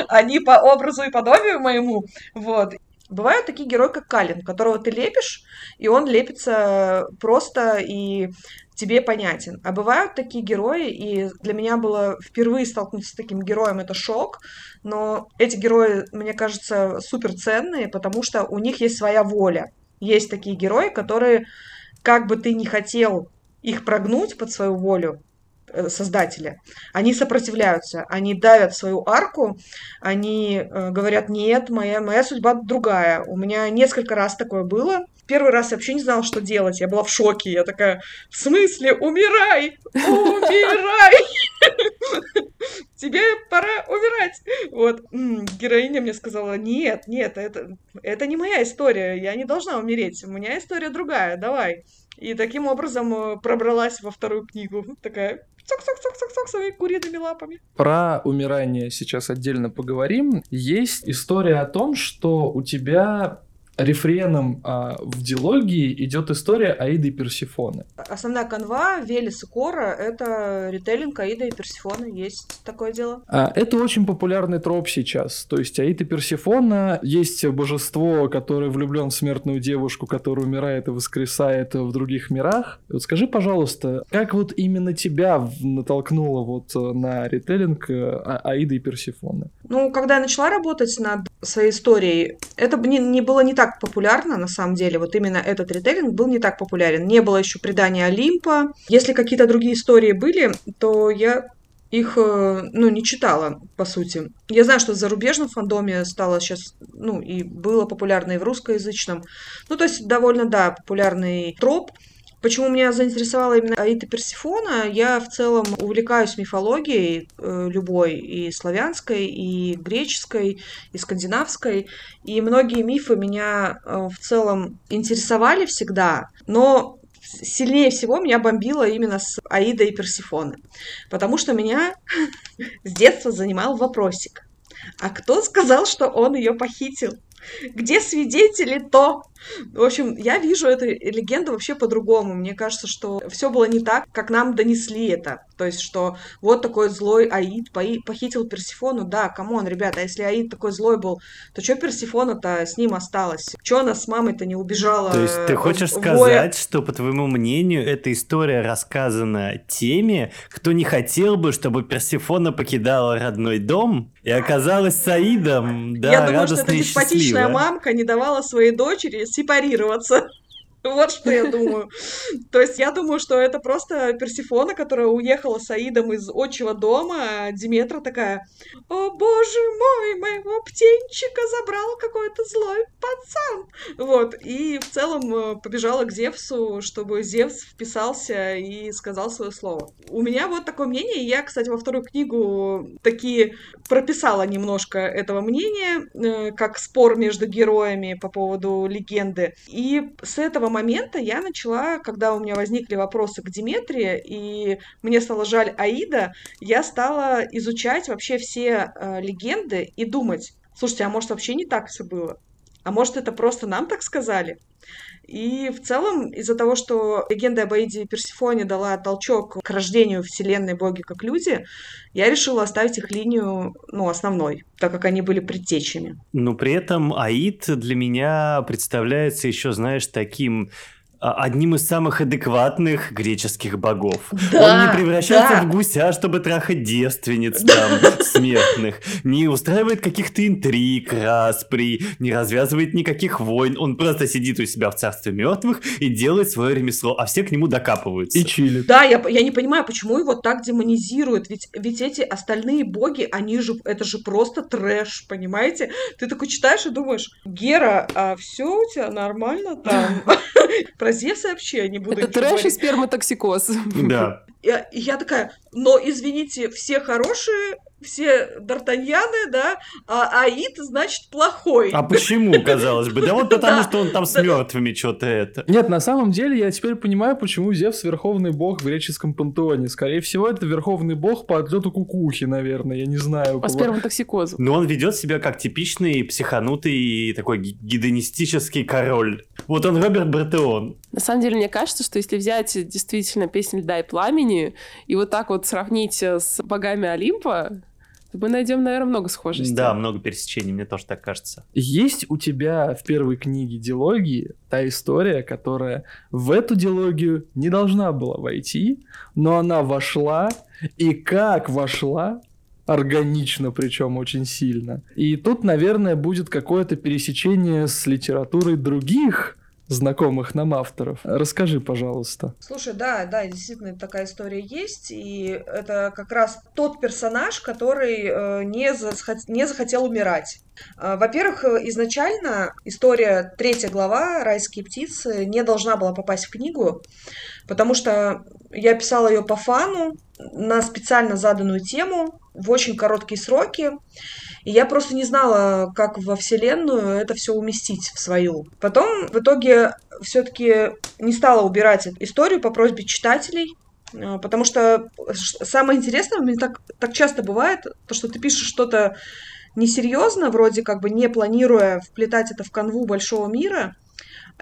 они по образу и подобию моему. Вот. Бывают такие герои, как Калин, которого ты лепишь, и он лепится просто и тебе понятен. А бывают такие герои, и для меня было впервые столкнуться с таким героем, это шок, но эти герои, мне кажется, супер ценные, потому что у них есть своя воля. Есть такие герои, которые, как бы ты ни хотел их прогнуть под свою волю, Э, создателя. Они сопротивляются, они давят свою арку, они э, говорят, нет, моя, моя судьба другая. У меня несколько раз такое было. Первый раз я вообще не знала, что делать. Я была в шоке. Я такая, в смысле, умирай! Умирай! Тебе пора умирать. Вот. Героиня мне сказала, нет, нет, это, это не моя история. Я не должна умереть. У меня история другая. Давай. И таким образом э, пробралась во вторую книгу. Такая, своими куриными лапами. Про умирание сейчас отдельно поговорим. Есть история о том, что у тебя рефреном а, в дилогии идет история Аиды и Персифоны. Основная канва Велес и Кора — это ритейлинг Аида и Персифоны. Есть такое дело? А, это очень популярный троп сейчас. То есть Аида и Персифона, есть божество, которое влюблен в смертную девушку, которая умирает и воскресает в других мирах. Вот скажи, пожалуйста, как вот именно тебя натолкнуло вот на ритейлинг а, Аиды и Персифоны? Ну, когда я начала работать над своей историей, это не, не было не так популярно, на самом деле. Вот именно этот ритейлинг был не так популярен. Не было еще предания Олимпа. Если какие-то другие истории были, то я их, э, ну, не читала, по сути. Я знаю, что в зарубежном фандоме стало сейчас, ну, и было популярно и в русскоязычном. Ну, то есть довольно, да, популярный троп. Почему меня заинтересовала именно Аида Персифона? Я в целом увлекаюсь мифологией э, любой, и славянской, и греческой, и скандинавской. И многие мифы меня э, в целом интересовали всегда, но сильнее всего меня бомбило именно с Аида и Персефоны. Потому что меня с детства занимал вопросик. А кто сказал, что он ее похитил? Где свидетели то? В общем, я вижу эту легенду вообще по-другому. Мне кажется, что все было не так, как нам донесли это. То есть, что вот такой злой Аид похитил Персефону. Да, come on, ребята, а если Аид такой злой был, то что Персифона-то с ним осталась? Че она с мамой-то не убежала? То есть, ты хочешь сказать, что, по твоему мнению, эта история рассказана теми, кто не хотел бы, чтобы Персифона покидала родной дом и оказалась с Аидом, да, Я думаю, что эта деспотичная мамка не давала своей дочери сепарироваться. Вот что я думаю. То есть я думаю, что это просто Персифона, которая уехала с Аидом из отчего дома, а Диметра такая, о боже мой, моего птенчика забрал какой-то злой пацан. Вот, и в целом э, побежала к Зевсу, чтобы Зевс вписался и сказал свое слово. У меня вот такое мнение, я, кстати, во вторую книгу такие прописала немножко этого мнения, э, как спор между героями по поводу легенды. И с этого момента я начала, когда у меня возникли вопросы к Диметрии, и мне стало жаль Аида, я стала изучать вообще все э, легенды и думать, слушайте, а может вообще не так все было? А может это просто нам так сказали? И в целом, из-за того, что легенда об Аиде и Персифоне дала толчок к рождению вселенной боги как люди, я решила оставить их линию, ну, основной, так как они были предтечами. Но при этом Аид для меня представляется еще, знаешь, таким одним из самых адекватных греческих богов. Да, Он не превращается да. в гуся, чтобы трахать девственниц там, смертных, не устраивает каких-то интриг, распри, не развязывает никаких войн. Он просто сидит у себя в царстве мертвых и делает свое ремесло, а все к нему докапываются. И чилит. Да, я, я не понимаю, почему его так демонизируют, ведь, ведь эти остальные боги, они же, это же просто трэш, понимаете? Ты такой читаешь и думаешь, Гера, а все у тебя нормально там? Про Зевса вообще не буду Это трэш и сперматоксикоз. Да. Я, я такая, но извините, все хорошие, все Д'Артаньяны, да, а Аид, значит, плохой. А почему, казалось бы? Да вот потому, что он там с мертвыми что-то это. Нет, на самом деле я теперь понимаю, почему Зевс верховный бог в греческом пантеоне. Скорее всего, это верховный бог по отлету кукухи, наверное, я не знаю. По По- сперматоксикозу. Но он ведет себя как типичный психанутый такой гедонистический король. Вот он Роберт Бартеон. На самом деле, мне кажется, что если взять действительно песню «Льда и пламени» и вот так вот сравнить э, с богами Олимпа, то мы найдем, наверное, много схожестей. Да, много пересечений, мне тоже так кажется. Есть у тебя в первой книге дилогии та история, которая в эту дилогию не должна была войти, но она вошла, и как вошла, органично, причем очень сильно. И тут, наверное, будет какое-то пересечение с литературой других знакомых нам авторов. Расскажи, пожалуйста. Слушай, да, да, действительно такая история есть, и это как раз тот персонаж, который э, не, захот- не захотел умирать. Э, Во-первых, э, изначально история третья глава «Райские птицы» не должна была попасть в книгу, потому что я писала ее по фану на специально заданную тему в очень короткие сроки, и я просто не знала, как во вселенную это все уместить в свою. Потом в итоге все-таки не стала убирать историю по просьбе читателей, э, потому что ш- самое интересное, мне так, так часто бывает, то, что ты пишешь что-то несерьезно, вроде как бы не планируя вплетать это в канву большого мира,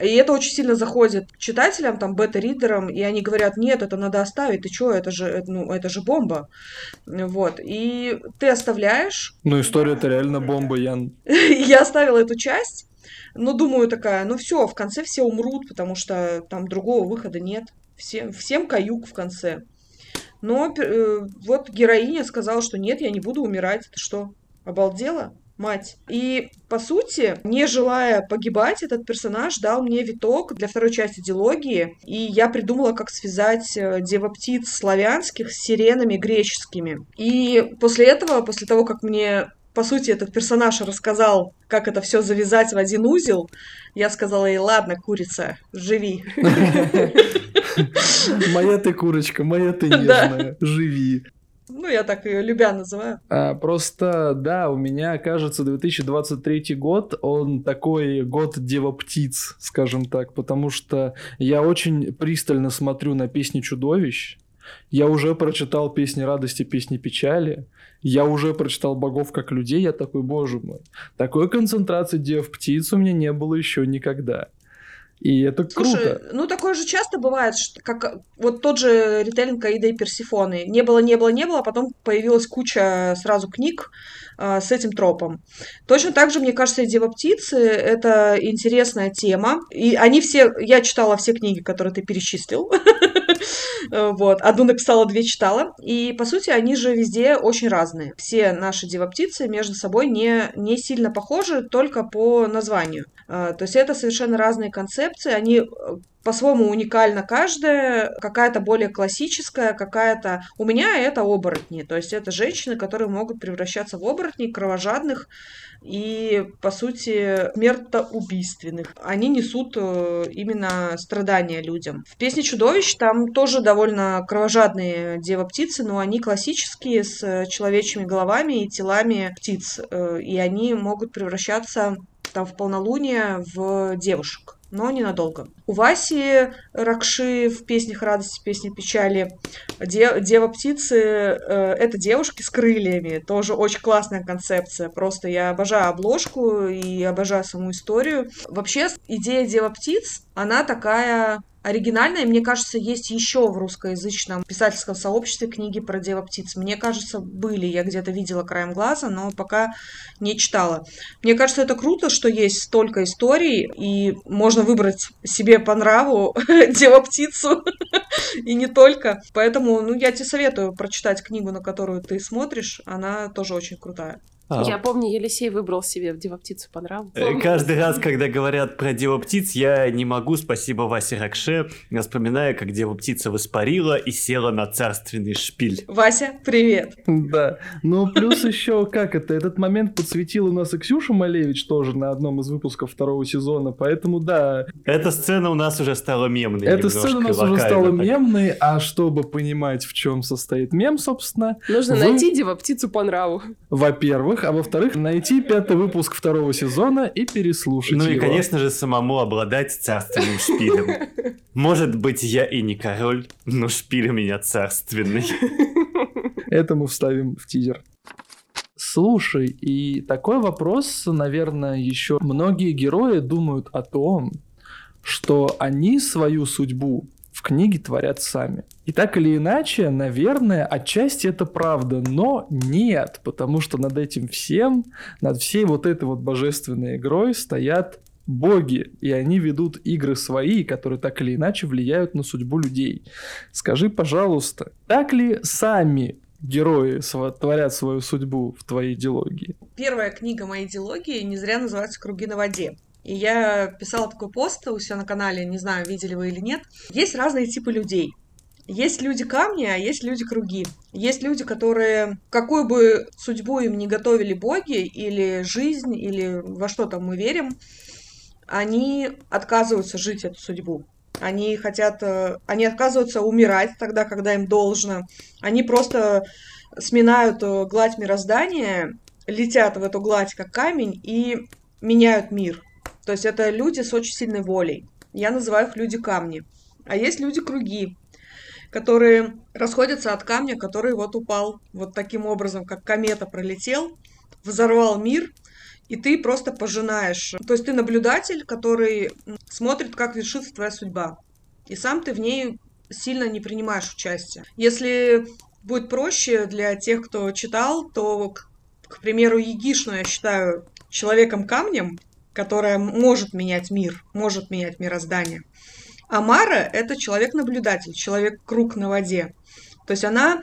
и это очень сильно заходит читателям, там, бета-ридерам, и они говорят, нет, это надо оставить, ты чё, это же, это, ну, это же бомба. Вот, и ты оставляешь, Ну, история-то реально бомба, Ян. я оставила эту часть, но думаю такая, ну все, в конце все умрут, потому что там другого выхода нет. Всем, всем каюк в конце. Но э, вот героиня сказала, что нет, я не буду умирать. Ты что, обалдела? Мать. И, по сути, не желая погибать, этот персонаж дал мне виток для второй части дилогии, и я придумала, как связать э, девоптиц славянских с сиренами греческими. И после этого, после того, как мне по сути, этот персонаж рассказал, как это все завязать в один узел. Я сказала ей, ладно, курица, живи. Моя ты курочка, моя ты нежная, живи. Ну, я так ее любя называю. А, просто, да, у меня, кажется, 2023 год, он такой год Дева Птиц, скажем так, потому что я очень пристально смотрю на песни чудовищ, я уже прочитал песни радости, песни печали, я уже прочитал богов как людей, я такой, боже мой, такой концентрации Дев Птиц у меня не было еще никогда. И это Слушай, круто. ну такое же часто бывает, что как вот тот же ритейлинг Аида и Персифоны. Не было, не было, не было, а потом появилась куча сразу книг а, с этим тропом. Точно так же, мне кажется, и Дева Птицы — это интересная тема. И они все... Я читала все книги, которые ты перечислил. Вот. Одну написала, две читала. И, по сути, они же везде очень разные. Все наши Дева Птицы между собой не, не сильно похожи, только по названию. То есть это совершенно разные концепции, они по-своему уникальна каждая, какая-то более классическая, какая-то... У меня это оборотни, то есть это женщины, которые могут превращаться в оборотней, кровожадных и, по сути, смертоубийственных. Они несут э, именно страдания людям. В «Песне чудовищ» там тоже довольно кровожадные дева-птицы, но они классические, с человечьими головами и телами птиц, э, и они могут превращаться там в полнолуние в девушек но ненадолго. У Васи Ракши в песнях радости, песне печали де, Дева птицы э, это девушки с крыльями. Тоже очень классная концепция. Просто я обожаю обложку и обожаю саму историю. Вообще, идея Дева птиц, она такая оригинальная. Мне кажется, есть еще в русскоязычном писательском сообществе книги про Дева птиц. Мне кажется, были. Я где-то видела краем глаза, но пока не читала. Мне кажется, это круто, что есть столько историй, и можно выбрать себе по нраву Дева птицу. и не только. Поэтому, ну, я тебе советую прочитать книгу, на которую ты смотришь. Она тоже очень крутая. А. Я помню, Елисей выбрал себе Дева-птицу по нраву. Э, каждый раз, когда говорят про Дева-птиц, я не могу, спасибо Васе Ракше, я вспоминаю, как Дева-птица воспарила и села на царственный шпиль. Вася, привет! Да, ну плюс еще, как это, этот момент подсветил у нас и Ксюша Малевич тоже на одном из выпусков второго сезона, поэтому да. Эта сцена у нас уже стала мемной. Эта сцена у нас уже стала мемной, а чтобы понимать, в чем состоит мем, собственно... Нужно вы... найти Дева-птицу по нраву. Во-первых, во-первых, а во-вторых, найти пятый выпуск второго сезона и переслушать Ну его. и, конечно же, самому обладать царственным шпилем. Может быть, я и не король, но шпиль у меня царственный. Это мы вставим в тизер. Слушай, и такой вопрос, наверное, еще многие герои думают о том, что они свою судьбу в книге творят сами. И так или иначе, наверное, отчасти это правда, но нет, потому что над этим всем, над всей вот этой вот божественной игрой стоят боги, и они ведут игры свои, которые так или иначе влияют на судьбу людей. Скажи, пожалуйста, так ли сами герои творят свою судьбу в твоей идеологии? Первая книга моей идеологии не зря называется «Круги на воде». И я писала такой пост у себя на канале, не знаю, видели вы или нет. Есть разные типы людей. Есть люди камни, а есть люди круги. Есть люди, которые, какую бы судьбу им не готовили боги, или жизнь, или во что там мы верим, они отказываются жить эту судьбу. Они хотят, э, они отказываются умирать тогда, когда им должно. Они просто сминают э, гладь мироздания, летят в эту гладь как камень и меняют мир. То есть это люди с очень сильной волей. Я называю их люди-камни. А есть люди-круги, которые расходятся от камня, который вот упал вот таким образом, как комета пролетел, взорвал мир, и ты просто пожинаешь. То есть ты наблюдатель, который смотрит, как вершится твоя судьба. И сам ты в ней сильно не принимаешь участие. Если будет проще для тех, кто читал, то, к, примеру, Егишну я считаю человеком-камнем, которая может менять мир, может менять мироздание. А Мара — это человек-наблюдатель, человек-круг на воде. То есть она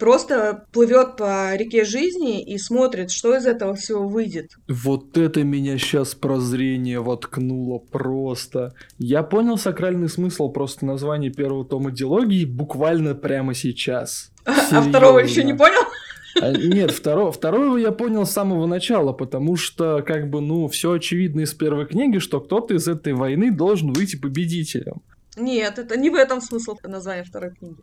просто плывет по реке жизни и смотрит, что из этого всего выйдет. Вот это меня сейчас прозрение воткнуло просто. Я понял сакральный смысл просто названия первого тома диалогии буквально прямо сейчас. Серьезно. А второго еще не понял? А, нет, второго, второго я понял с самого начала, потому что, как бы, ну, все очевидно из первой книги, что кто-то из этой войны должен выйти победителем. Нет, это не в этом смысл названия второй книги.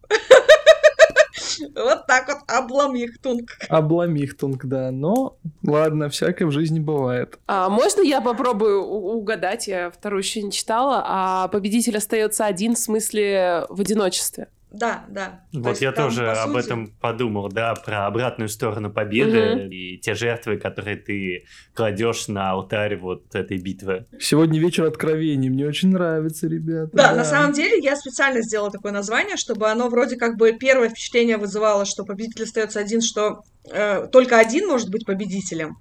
Вот так вот, обламихтунг. Обламихтунг, да. Но ладно, всякое в жизни бывает. А можно я попробую угадать? Я вторую еще не читала. А победитель остается один в смысле в одиночестве. Да, да. Вот То я там, тоже об этом подумал, да, про обратную сторону победы угу. и те жертвы, которые ты кладешь на алтарь вот этой битвы. Сегодня вечер откровений, мне очень нравится, ребята. Да, да, на самом деле я специально сделала такое название, чтобы оно вроде как бы первое впечатление вызывало, что победитель остается один, что э, только один может быть победителем.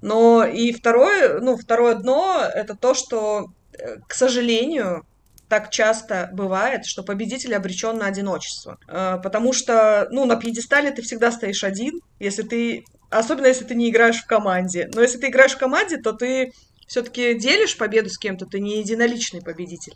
Но и второе, ну, второе дно это то, что, э, к сожалению, так часто бывает, что победитель обречен на одиночество. Э, потому что, ну, на пьедестале ты всегда стоишь один, если ты... Особенно если ты не играешь в команде. Но если ты играешь в команде, то ты все-таки делишь победу с кем-то, ты не единоличный победитель.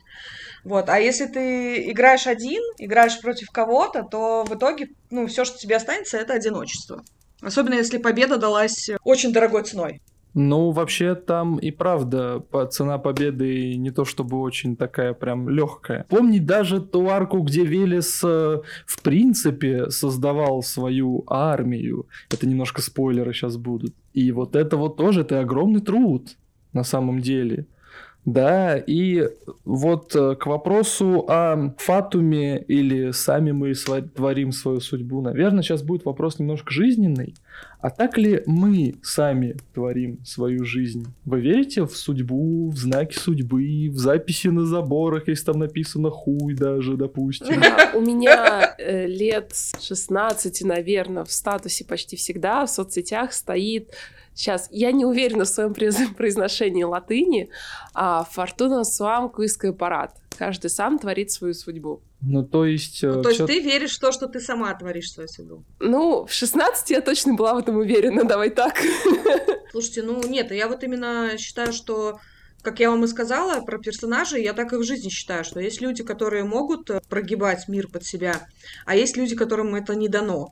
Вот. А если ты играешь один, играешь против кого-то, то в итоге, ну, все, что тебе останется, это одиночество. Особенно если победа далась очень дорогой ценой. Ну, вообще там и правда цена победы не то чтобы очень такая прям легкая. Помни даже ту арку, где Велес э, в принципе создавал свою армию. Это немножко спойлеры сейчас будут. И вот это вот тоже, это огромный труд на самом деле. Да, и вот э, к вопросу о фатуме или сами мы творим свою судьбу, наверное, сейчас будет вопрос немножко жизненный. А так ли мы сами творим свою жизнь? Вы верите в судьбу, в знаки судьбы, в записи на заборах, если там написано хуй даже, допустим? у меня э, лет 16, наверное, в статусе почти всегда в соцсетях стоит Сейчас, я не уверена в своем произношении латыни, а «Фортуна суам куиская парад». Каждый сам творит свою судьбу. Ну, то есть... Э, ну, то есть ты веришь в то, что ты сама творишь свою судьбу? Ну, в 16 я точно была в этом уверена, давай так. Слушайте, ну нет, я вот именно считаю, что как я вам и сказала про персонажей, я так и в жизни считаю, что есть люди, которые могут э, прогибать мир под себя, а есть люди, которым это не дано.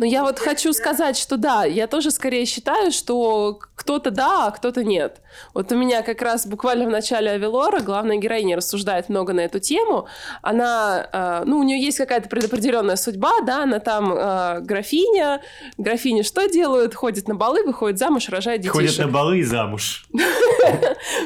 Но я вот хочу сказать, что да, я тоже скорее считаю, что кто-то да, а кто-то нет. Вот у меня как раз буквально в начале Авелора главная героиня рассуждает много на эту тему. Она, э, ну, у нее есть какая-то предопределенная судьба, да, она там э, графиня. Графиня что делают? Ходит на балы, выходит замуж, рожает детей. Ходит на балы и замуж.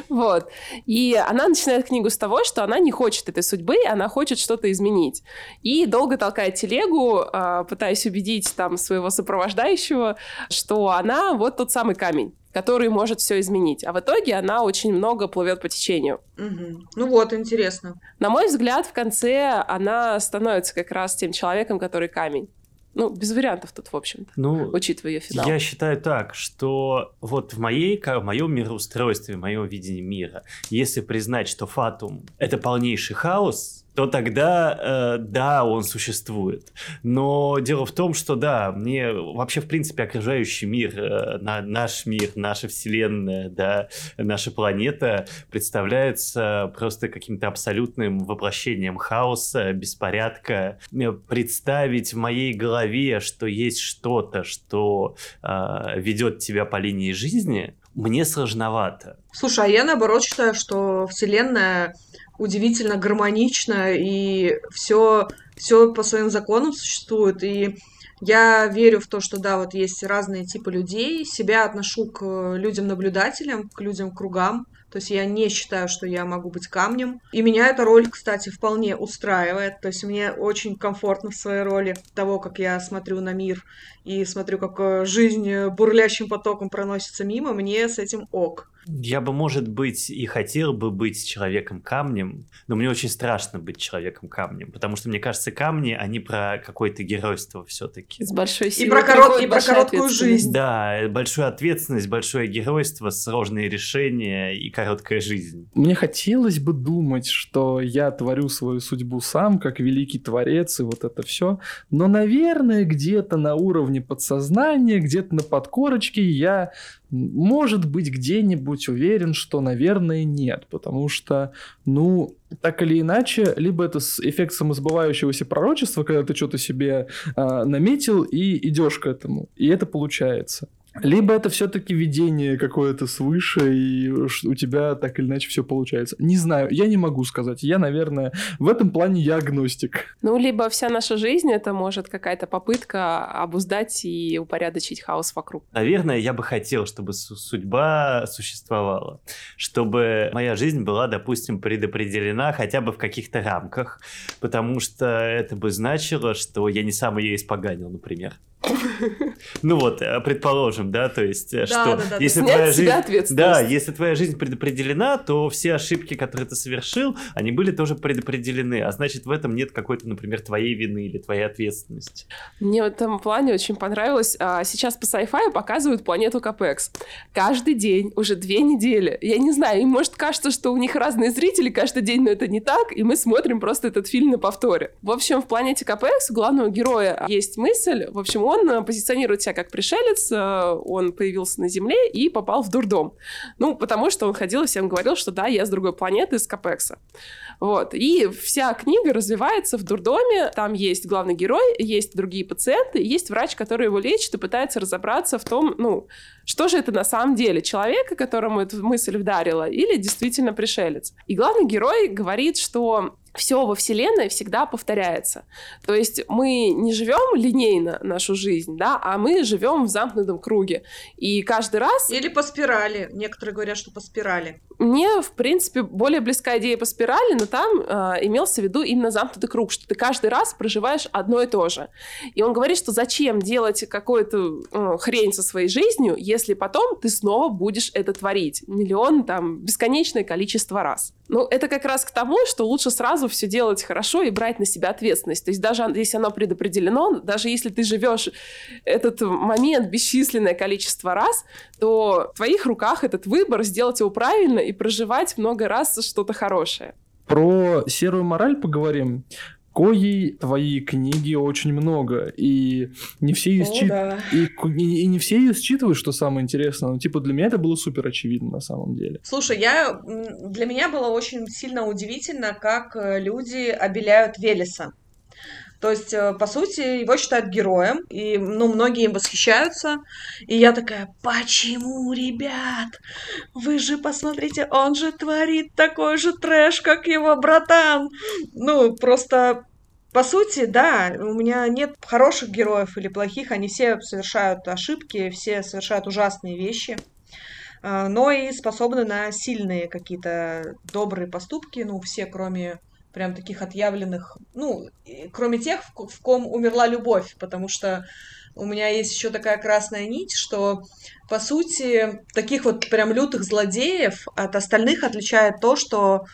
Вот. И она начинает книгу с того, что она не хочет этой судьбы, она хочет что-то изменить. И долго толкает телегу, э, пытаясь убедить там своего сопровождающего, что она вот тот самый камень который может все изменить. А в итоге она очень много плывет по течению. Угу. Ну вот, интересно. На мой взгляд, в конце она становится как раз тем человеком, который камень. Ну, без вариантов тут, в общем-то, ну, учитывая ее финал. Я считаю так, что вот в, моей, в моем мироустройстве, в моем видении мира, если признать, что Фатум — это полнейший хаос, то тогда, э, да, он существует. Но дело в том, что да, мне вообще, в принципе, окружающий мир, э, на, наш мир, наша вселенная, да, наша планета представляется просто каким-то абсолютным воплощением хаоса, беспорядка. Представить в моей голове, что есть что-то, что э, ведет тебя по линии жизни, мне сложновато. Слушай, а я наоборот считаю, что Вселенная удивительно гармонично, и все, все по своим законам существует. И я верю в то, что да, вот есть разные типы людей. Себя отношу к людям-наблюдателям, к людям-кругам. То есть я не считаю, что я могу быть камнем. И меня эта роль, кстати, вполне устраивает. То есть мне очень комфортно в своей роли того, как я смотрю на мир и смотрю, как э, жизнь бурлящим потоком проносится мимо. Мне с этим ок. Я бы, может быть, и хотел бы быть человеком-камнем, но мне очень страшно быть человеком-камнем, потому что, мне кажется, камни, они про какое-то геройство все-таки. С большой силой. И про, корот... и про короткую жизнь. Да, большую ответственность, большое геройство, сложные решения и короткая жизнь. Мне хотелось бы думать, что я творю свою судьбу сам, как великий творец, и вот это все. Но, наверное, где-то на уровне подсознания, где-то на подкорочке я может быть, где-нибудь уверен, что, наверное, нет, потому что, ну, так или иначе, либо это эффект самосбывающегося пророчества, когда ты что-то себе э, наметил и идешь к этому, и это получается. Либо это все-таки видение какое-то свыше, и у тебя так или иначе все получается. Не знаю, я не могу сказать. Я, наверное, в этом плане я агностик. Ну, либо вся наша жизнь это может какая-то попытка обуздать и упорядочить хаос вокруг. Наверное, я бы хотел, чтобы судьба существовала, чтобы моя жизнь была, допустим, предопределена хотя бы в каких-то рамках, потому что это бы значило, что я не сам ее испоганил, например. Ну вот, э, предположим, да, то есть, э, что если твоя жизнь, да, если твоя жизнь предопределена, то все ошибки, которые ты совершил, они были тоже предопределены, а значит в этом нет какой-то, например, твоей вины или твоей ответственности. Мне в этом плане очень понравилось. А, сейчас по sci-fi показывают планету Капекс. Каждый день, уже две недели. Я не знаю, им может кажется, что у них разные зрители каждый день, но это не так, и мы смотрим просто этот фильм на повторе. В общем, в планете Капекс у главного героя есть мысль, в общем, он он позиционирует себя как пришелец, он появился на Земле и попал в дурдом. Ну, потому что он ходил и всем говорил, что да, я с другой планеты, из Капекса. Вот. И вся книга развивается в дурдоме. Там есть главный герой, есть другие пациенты, есть врач, который его лечит и пытается разобраться в том, ну, что же это на самом деле, человека, которому эта мысль вдарила, или действительно пришелец. И главный герой говорит, что все во Вселенной всегда повторяется. То есть мы не живем линейно нашу жизнь, да, а мы живем в замкнутом круге. И каждый раз... Или по спирали. Некоторые говорят, что по спирали. Мне, в принципе, более близка идея по спирали, но там э, имелся в виду именно замкнутый круг, что ты каждый раз проживаешь одно и то же. И он говорит, что зачем делать какую-то э, хрень со своей жизнью, если потом ты снова будешь это творить. Миллион, там, бесконечное количество раз. Ну, это как раз к тому, что лучше сразу все делать хорошо и брать на себя ответственность. То есть даже если оно предопределено, даже если ты живешь этот момент бесчисленное количество раз, то в твоих руках этот выбор сделать его правильно и проживать много раз что-то хорошее. Про серую мораль поговорим коей твои книги очень много, и не все ее счит... да. и, и, и не все ее считывают, что самое интересное. Ну, типа, для меня это было супер очевидно на самом деле. Слушай, я... для меня было очень сильно удивительно, как э, люди обеляют Велеса. То есть, э, по сути, его считают героем, и, ну, многие им восхищаются. И я такая, почему, ребят? Вы же посмотрите, он же творит такой же трэш, как его братан. Ну, просто по сути, да, у меня нет хороших героев или плохих, они все совершают ошибки, все совершают ужасные вещи, э, но и способны на сильные какие-то добрые поступки, ну, все, кроме прям таких отъявленных, ну, кроме тех, в, ком умерла любовь, потому что у меня есть еще такая красная нить, что, по сути, таких вот прям лютых злодеев от остальных отличает то, что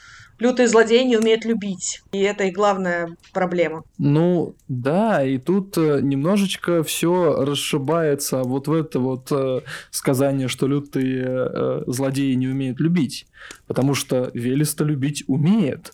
лютые злодеи не умеют любить. И это их главная проблема. Ну, да, и тут э, немножечко все расшибается вот в это вот э, сказание, что лютые э, злодеи не умеют любить. Потому что Велеста любить умеет.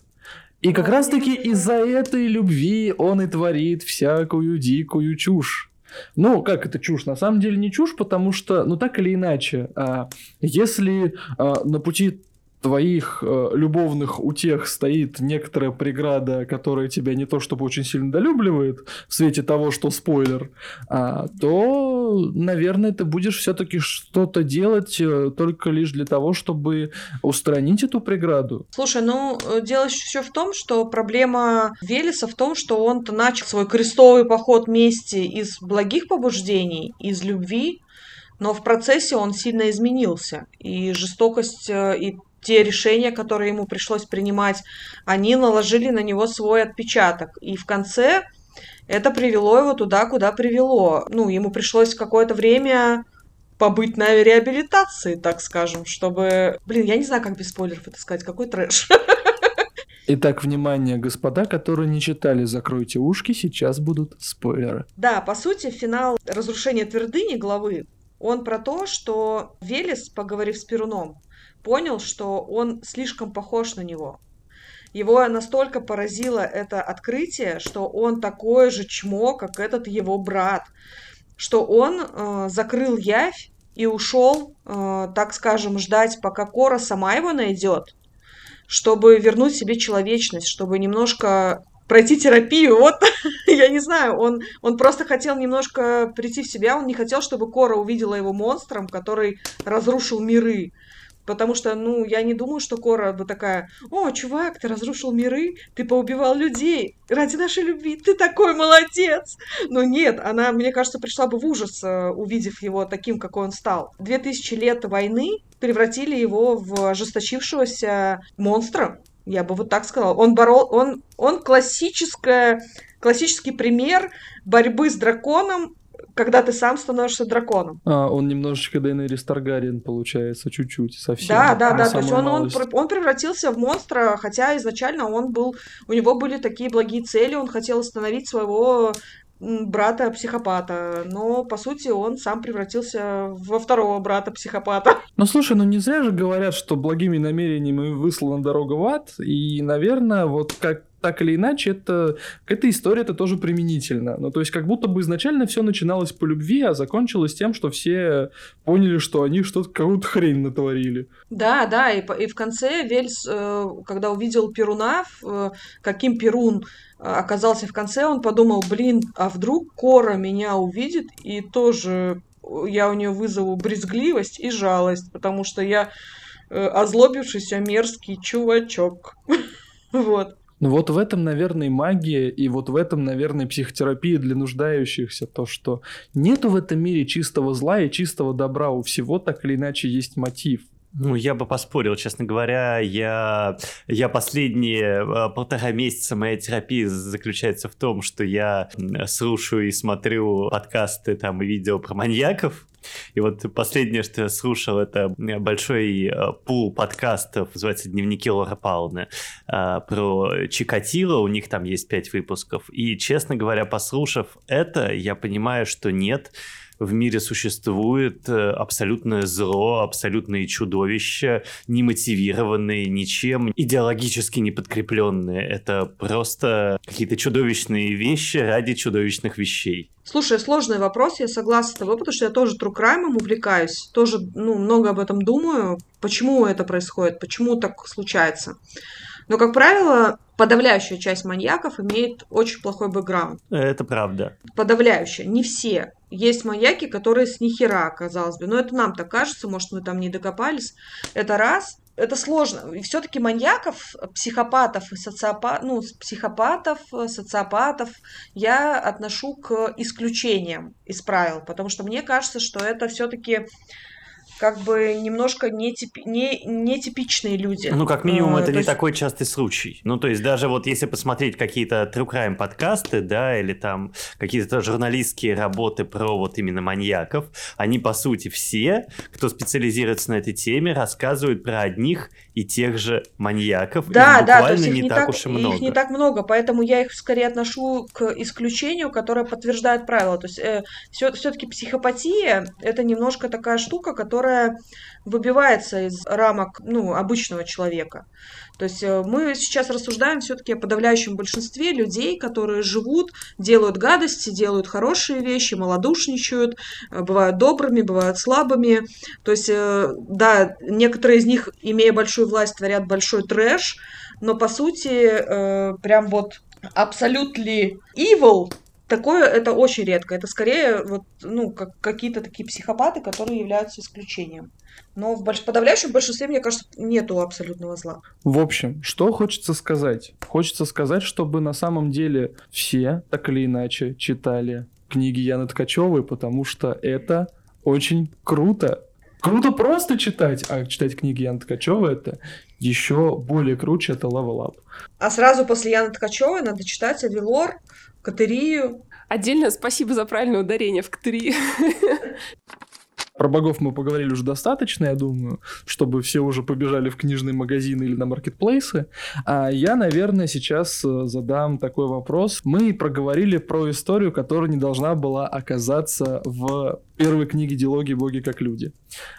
И как раз-таки из-за этой любви он и творит всякую дикую чушь. Ну, как это чушь? На самом деле не чушь, потому что, ну так или иначе, а, если а, на пути твоих э, любовных утех стоит некоторая преграда, которая тебя не то чтобы очень сильно долюбливает, в свете того, что спойлер, а, то, наверное, ты будешь все-таки что-то делать э, только лишь для того, чтобы устранить эту преграду. Слушай, ну, э, дело еще в том, что проблема Велеса в том, что он-то начал свой крестовый поход мести из благих побуждений, из любви, но в процессе он сильно изменился. И жестокость э, и те решения, которые ему пришлось принимать, они наложили на него свой отпечаток. И в конце это привело его туда, куда привело. Ну, ему пришлось какое-то время побыть на реабилитации, так скажем, чтобы... Блин, я не знаю, как без спойлеров это сказать, какой трэш. Итак, внимание, господа, которые не читали «Закройте ушки», сейчас будут спойлеры. Да, по сути, финал разрушения твердыни главы, он про то, что Велес, поговорив с Перуном, понял, что он слишком похож на него. Его настолько поразило это открытие, что он такое же чмо, как этот его брат, что он э, закрыл явь и ушел, э, так скажем, ждать, пока Кора сама его найдет, чтобы вернуть себе человечность, чтобы немножко пройти терапию. Вот, я не знаю, он, он просто хотел немножко прийти в себя, он не хотел, чтобы Кора увидела его монстром, который разрушил миры. Потому что, ну, я не думаю, что Кора бы такая, о, чувак, ты разрушил миры, ты поубивал людей ради нашей любви, ты такой молодец. Но нет, она, мне кажется, пришла бы в ужас, э, увидев его таким, какой он стал. Две тысячи лет войны превратили его в ожесточившегося монстра, я бы вот так сказала. Он борол, он, он классическая, классический пример борьбы с драконом когда ты сам становишься драконом. А, он немножечко Дейнерис Таргариен получается, чуть-чуть, совсем. Да, да, да, то есть он, он, он превратился в монстра, хотя изначально он был, у него были такие благие цели, он хотел остановить своего брата-психопата, но, по сути, он сам превратился во второго брата-психопата. Ну, слушай, ну не зря же говорят, что благими намерениями выслана дорога в ад, и, наверное, вот как так или иначе, это, к этой истории это тоже применительно. Ну, то есть, как будто бы изначально все начиналось по любви, а закончилось тем, что все поняли, что они что-то, какую-то хрень натворили. Да, да, и, и в конце Вельс, э, когда увидел Перуна, э, каким Перун э, оказался в конце, он подумал, блин, а вдруг Кора меня увидит и тоже я у нее вызову брезгливость и жалость, потому что я озлобившийся мерзкий чувачок. Вот. Ну вот в этом, наверное, магия, и вот в этом, наверное, психотерапия для нуждающихся. То, что нету в этом мире чистого зла и чистого добра. У всего так или иначе есть мотив. Ну, я бы поспорил, честно говоря. Я, я последние э, полтора месяца моя терапия заключается в том, что я слушаю и смотрю подкасты там и видео про маньяков. И вот последнее, что я слушал, это большой э, пул подкастов, называется «Дневники Лора Пауны», э, про Чикатило, у них там есть пять выпусков. И, честно говоря, послушав это, я понимаю, что нет, в мире существует э, абсолютное зло, абсолютные чудовища, не мотивированные ничем, идеологически не подкрепленные. Это просто какие-то чудовищные вещи ради чудовищных вещей. Слушай, сложный вопрос, я согласна с тобой, потому что я тоже true crime увлекаюсь, тоже ну, много об этом думаю, почему это происходит, почему так случается. Но, как правило, подавляющая часть маньяков имеет очень плохой бэкграунд. Это правда. Подавляющая. Не все. Есть маньяки, которые с нихера, казалось бы. Но это нам так кажется, может, мы там не докопались. Это раз. Это сложно. И все-таки маньяков, психопатов и социопатов, ну, психопатов, социопатов я отношу к исключениям из правил, потому что мне кажется, что это все-таки как бы немножко нетип... не... нетипичные люди. Ну, как минимум, а, это не есть... такой частый случай. Ну, то есть, даже вот если посмотреть какие-то true crime подкасты, да, или там какие-то журналистские работы про вот именно маньяков, они, по сути, все, кто специализируется на этой теме, рассказывают про одних и тех же маньяков. Да, да, то есть их не, не так, так уж и много. Их не так много, поэтому я их скорее отношу к исключению, которое подтверждает правила. То есть, э, все-таки психопатия – это немножко такая штука, которая которая выбивается из рамок ну, обычного человека. То есть э, мы сейчас рассуждаем все-таки о подавляющем большинстве людей, которые живут, делают гадости, делают хорошие вещи, малодушничают, э, бывают добрыми, бывают слабыми. То есть, э, да, некоторые из них, имея большую власть, творят большой трэш, но по сути, прям вот абсолютно evil Такое это очень редко. Это скорее вот, ну, как какие-то такие психопаты, которые являются исключением. Но в больш... подавляющем большинстве, мне кажется, нету абсолютного зла. В общем, что хочется сказать? Хочется сказать, чтобы на самом деле все так или иначе читали книги Яны Ткачевой, потому что это очень круто. Круто просто читать, а читать книги Яны Ткачевой это еще более круче, это Level Up. А сразу после Яны Ткачевой надо читать Авилор, Катерию. Отдельно спасибо за правильное ударение в Катерии. Про богов мы поговорили уже достаточно, я думаю, чтобы все уже побежали в книжные магазины или на маркетплейсы. А я, наверное, сейчас э, задам такой вопрос. Мы проговорили про историю, которая не должна была оказаться в первой книге диалоги «Боги как люди».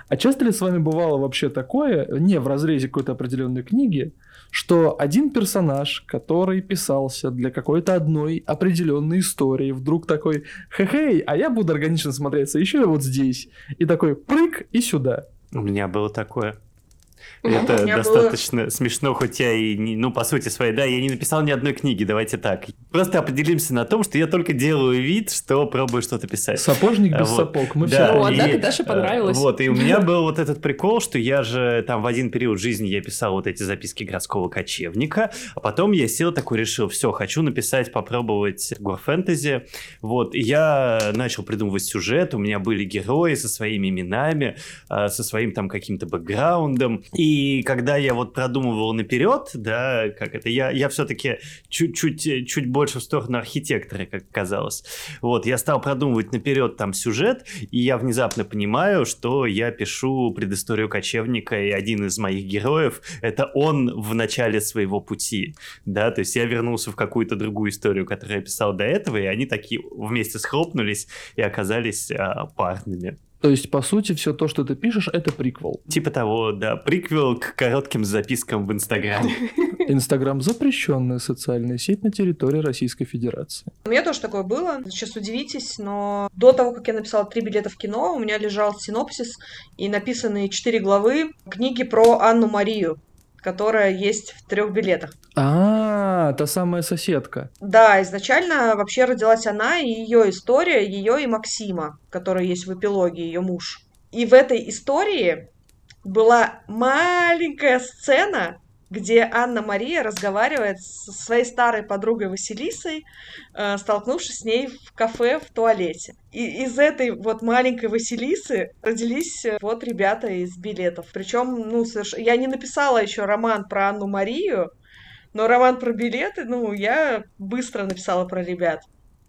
А часто ли с вами бывало вообще такое, не в разрезе какой-то определенной книги, что один персонаж, который писался для какой-то одной определенной истории, вдруг такой, хе-хей, а я буду органично смотреться еще и вот здесь. И такой, прыг и сюда. У меня было такое. Это достаточно было... смешно, хоть я и, не, ну, по сути своей, да, я не написал ни одной книги, давайте так. Просто определимся на том, что я только делаю вид, что пробую что-то писать. Сапожник без вот. сапог, мы да, все. Ну, однако Даше понравилось. Вот, и у меня был вот этот прикол, что я же там в один период жизни я писал вот эти записки городского кочевника, а потом я сел такой, решил, все, хочу написать, попробовать гор-фэнтези, вот, и я начал придумывать сюжет, у меня были герои со своими именами, а, со своим там каким-то бэкграундом, и когда я вот продумывал наперед, да, как это, я, я все-таки чуть-чуть чуть больше в сторону архитектора, как казалось. Вот, я стал продумывать наперед там сюжет, и я внезапно понимаю, что я пишу предысторию кочевника, и один из моих героев — это он в начале своего пути, да, то есть я вернулся в какую-то другую историю, которую я писал до этого, и они такие вместе схлопнулись и оказались а, парными. То есть, по сути, все то, что ты пишешь, это приквел. Типа того, да. Приквел к коротким запискам в Инстаграме. Инстаграм запрещенная социальная сеть на территории Российской Федерации. У меня тоже такое было. Сейчас удивитесь, но до того, как я написала три билета в кино, у меня лежал синопсис и написанные четыре главы книги про Анну Марию которая есть в трех билетах. А, та самая соседка. Да, изначально вообще родилась она и ее история, ее и Максима, который есть в эпилоге, ее муж. И в этой истории была маленькая сцена, где Анна-Мария разговаривает со своей старой подругой Василисой, э, столкнувшись с ней в кафе в туалете. И из этой вот маленькой Василисы родились э, вот ребята из билетов. Причем, ну, соверш... я не написала еще роман про Анну-Марию, но роман про билеты, ну, я быстро написала про ребят.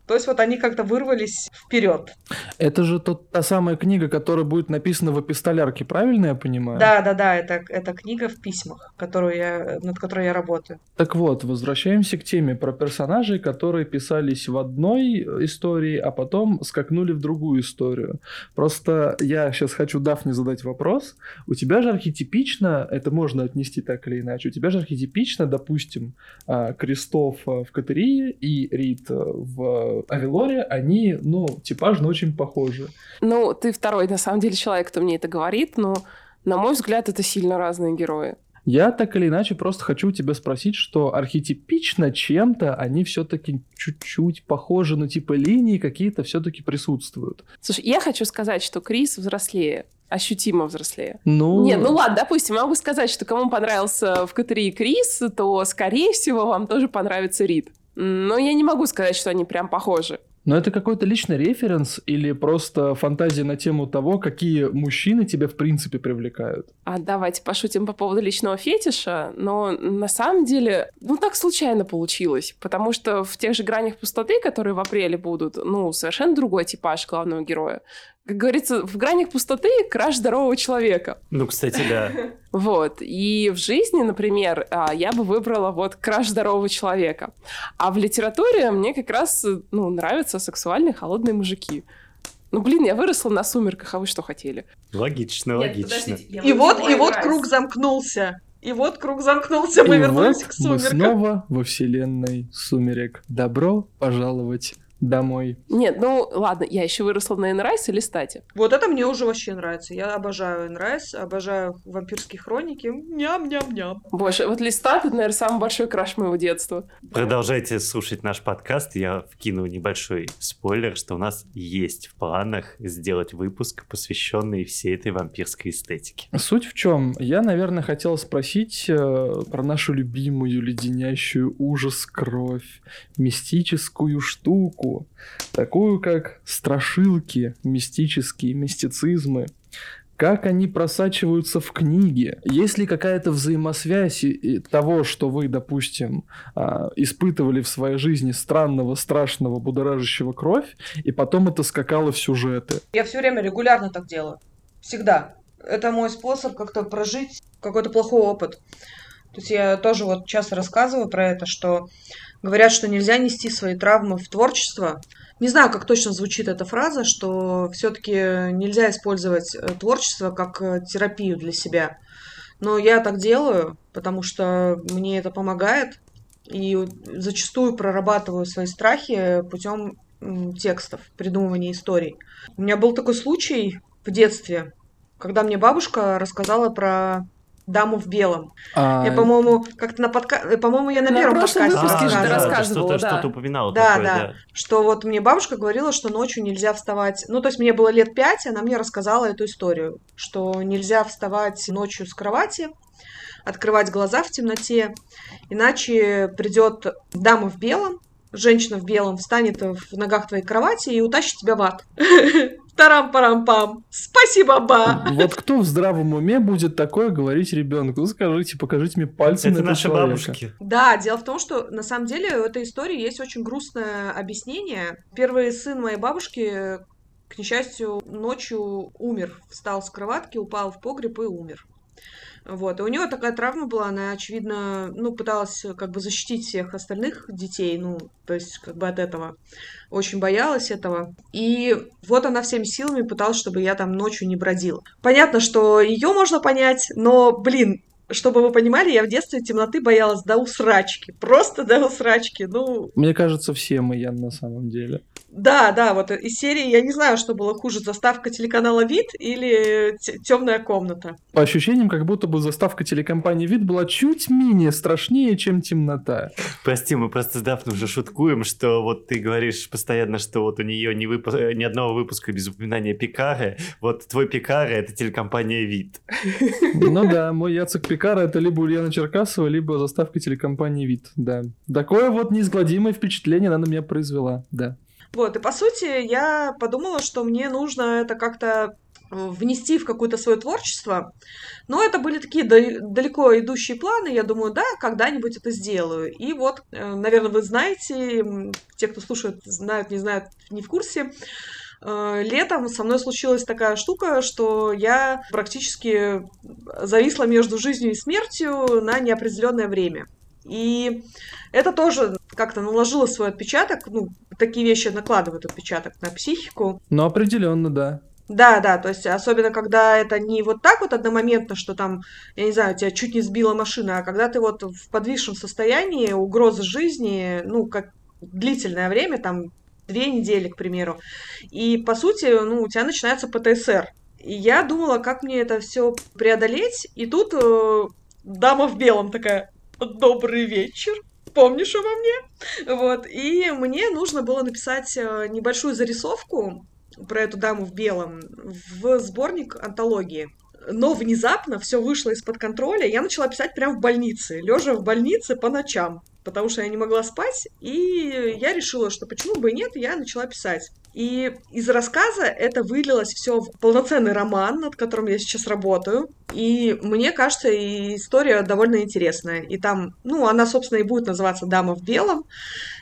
То есть вот они как-то вырвались вперед. Это же тот, та самая книга, которая будет написана в эпистолярке, правильно я понимаю? Да, да, да, это, это книга в письмах, которую я, над которой я работаю. Так вот, возвращаемся к теме про персонажей, которые писались в одной истории, а потом скакнули в другую историю. Просто я сейчас хочу Дафне задать вопрос. У тебя же архетипично, это можно отнести так или иначе, у тебя же архетипично, допустим, а, Крестов в Катерии и Рид в Авелоре, они, ну, типажно очень похожи. Ну, ты второй, на самом деле, человек, кто мне это говорит, но, на мой взгляд, это сильно разные герои. Я так или иначе просто хочу у тебя спросить, что архетипично чем-то они все-таки чуть-чуть похожи, но типа линии какие-то все-таки присутствуют. Слушай, я хочу сказать, что Крис взрослее ощутимо взрослее. Ну... Нет, ну ладно, допустим, могу сказать, что кому понравился в Катери Крис, то, скорее всего, вам тоже понравится Рид. Но я не могу сказать, что они прям похожи. Но это какой-то личный референс или просто фантазия на тему того, какие мужчины тебя в принципе привлекают? А давайте пошутим по поводу личного фетиша, но на самом деле, ну так случайно получилось, потому что в тех же гранях пустоты, которые в апреле будут, ну совершенно другой типаж главного героя как говорится, в гранях пустоты краш здорового человека. Ну, кстати, да. Вот. И в жизни, например, а, я бы выбрала вот краш здорового человека. А в литературе мне как раз ну, нравятся сексуальные холодные мужики. Ну, блин, я выросла на сумерках, а вы что хотели? Логично, Нет, логично. И вот, и вот круг замкнулся. И вот круг замкнулся, мы и вернулись вот к сумеркам. мы снова во вселенной сумерек. Добро пожаловать домой. Нет, ну ладно, я еще выросла на Энн Райс и Лестате. Вот это мне уже вообще нравится. Я обожаю Энн Райс, обожаю вампирские хроники. Ням-ням-ням. Боже, вот Лестат, это, наверное, самый большой краш моего детства. Продолжайте слушать наш подкаст. Я вкину небольшой спойлер, что у нас есть в планах сделать выпуск, посвященный всей этой вампирской эстетике. Суть в чем? Я, наверное, хотел спросить э, про нашу любимую леденящую ужас кровь, мистическую штуку, такую как страшилки, мистические мистицизмы, как они просачиваются в книги. Есть ли какая-то взаимосвязь того, что вы, допустим, а, испытывали в своей жизни странного, страшного, будоражащего кровь, и потом это скакало в сюжеты? Я все время регулярно так делаю. Всегда. Это мой способ как-то прожить какой-то плохой опыт. То есть я тоже вот часто рассказываю про это, что Говорят, что нельзя нести свои травмы в творчество. Не знаю, как точно звучит эта фраза, что все-таки нельзя использовать э, творчество как э, терапию для себя. Но я так делаю, потому что мне это помогает. И зачастую прорабатываю свои страхи путем текстов, придумывания историй. У меня был такой случай в детстве, когда мне бабушка рассказала про даму в белом. А... Я, по-моему, как-то на подка... Э, по-моему, я на, на первом подкасте выпуске же ты рассказывала, да. Что-то упоминала да, такое, да, да. Что вот мне бабушка говорила, что ночью нельзя вставать. Ну, то есть мне было лет пять, она мне рассказала эту историю, что нельзя вставать ночью с кровати, открывать глаза в темноте, иначе придет дама в белом, женщина в белом встанет в ногах твоей кровати и утащит тебя в ад. Тарам-парам-пам. Спасибо, ба. Вот кто в здравом уме будет такое говорить ребенку? Ну, скажите, покажите мне пальцем Это на наши человека. бабушки. Да, дело в том, что на самом деле у этой истории есть очень грустное объяснение. Первый сын моей бабушки, к несчастью, ночью умер. Встал с кроватки, упал в погреб и умер. Вот. И у него такая травма была, она, очевидно, ну, пыталась как бы защитить всех остальных детей, ну, то есть как бы от этого. Очень боялась этого. И вот она всеми силами пыталась, чтобы я там ночью не бродила. Понятно, что ее можно понять, но, блин, чтобы вы понимали, я в детстве темноты боялась до усрачки. Просто до усрачки. Ну, Мне кажется, все мы, Ян, на самом деле. да, да, вот из серии я не знаю, что было хуже, заставка телеканала «Вид» или «Темная комната». По ощущениям, как будто бы заставка телекомпании «Вид» была чуть менее страшнее, чем темнота. Прости, мы просто с Дафной уже шуткуем, что вот ты говоришь постоянно, что вот у нее ни, выпу- ни одного выпуска без упоминания Пикары. Вот твой Пикара — это телекомпания «Вид». Ну да, мой Яцек Пикара это либо Ульяна Черкасова, либо заставка телекомпании «Вид», да. Такое вот неизгладимое впечатление она на меня произвела, да. Вот, и по сути я подумала, что мне нужно это как-то э, внести в какое-то свое творчество. Но это были такие далеко идущие планы. Я думаю, да, когда-нибудь это сделаю. И вот, э, наверное, вы знаете, те, кто слушает, знают, не знают, не в курсе. Э, летом со мной случилась такая штука, что я практически зависла между жизнью и смертью на неопределенное время. И это тоже как-то наложило свой отпечаток. Ну, такие вещи накладывают отпечаток на психику. Ну, определенно, да. Да, да, то есть особенно когда это не вот так вот одномоментно, что там, я не знаю, тебя чуть не сбила машина, а когда ты вот в подвисшем состоянии, угрозы жизни, ну, как длительное время, там, две недели, к примеру, и, по сути, ну, у тебя начинается ПТСР. И я думала, как мне это все преодолеть, и тут э, дама в белом такая, добрый вечер, помнишь обо мне? Вот, и мне нужно было написать э, небольшую зарисовку про эту даму в белом в сборник антологии. Но внезапно все вышло из-под контроля. Я начала писать прямо в больнице, лежа в больнице по ночам, потому что я не могла спать. И я решила, что почему бы и нет, я начала писать. И из рассказа это вылилось все в полноценный роман, над которым я сейчас работаю. И мне кажется, и история довольно интересная. И там, ну, она, собственно, и будет называться «Дама в белом».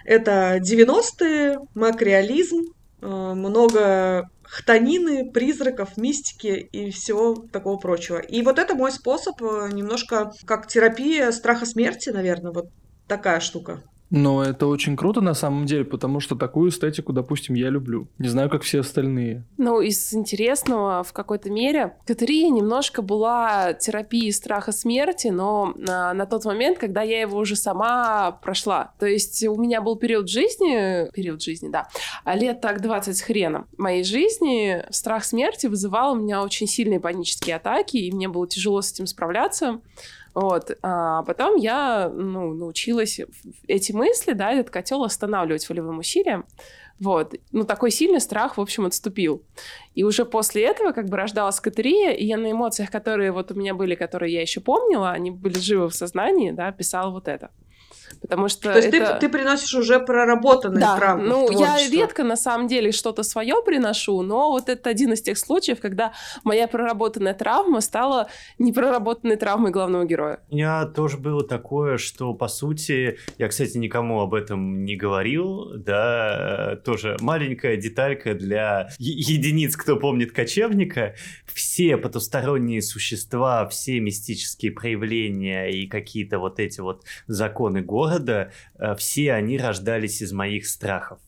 Это 90-е, макреализм, э, много хтонины, призраков, мистики и всего такого прочего. И вот это мой способ э, немножко как терапия страха смерти, наверное, вот такая штука. Но это очень круто на самом деле, потому что такую эстетику, допустим, я люблю. Не знаю, как все остальные. Ну, из интересного в какой-то мере Катерия немножко была терапией страха смерти, но на, на тот момент, когда я его уже сама прошла. То есть у меня был период жизни, период жизни, да, а лет так 20 с хреном моей жизни, страх смерти вызывал у меня очень сильные панические атаки, и мне было тяжело с этим справляться. Вот. А потом я ну, научилась эти мысли, да, этот котел останавливать волевым усилием. Вот. Ну, такой сильный страх, в общем, отступил. И уже после этого как бы рождалась Катерия, и я на эмоциях, которые вот у меня были, которые я еще помнила, они были живы в сознании, да, писала вот это. Потому что То есть это... ты, ты приносишь уже проработанные да, травмы. Ну, я редко на самом деле что-то свое приношу, но вот это один из тех случаев, когда моя проработанная травма стала непроработанной травмой главного героя. У меня тоже было такое, что по сути, я, кстати, никому об этом не говорил, да, тоже маленькая деталька для единиц, кто помнит кочевника. Все потусторонние существа, все мистические проявления и какие-то вот эти вот законы города города, э, все они рождались из моих страхов.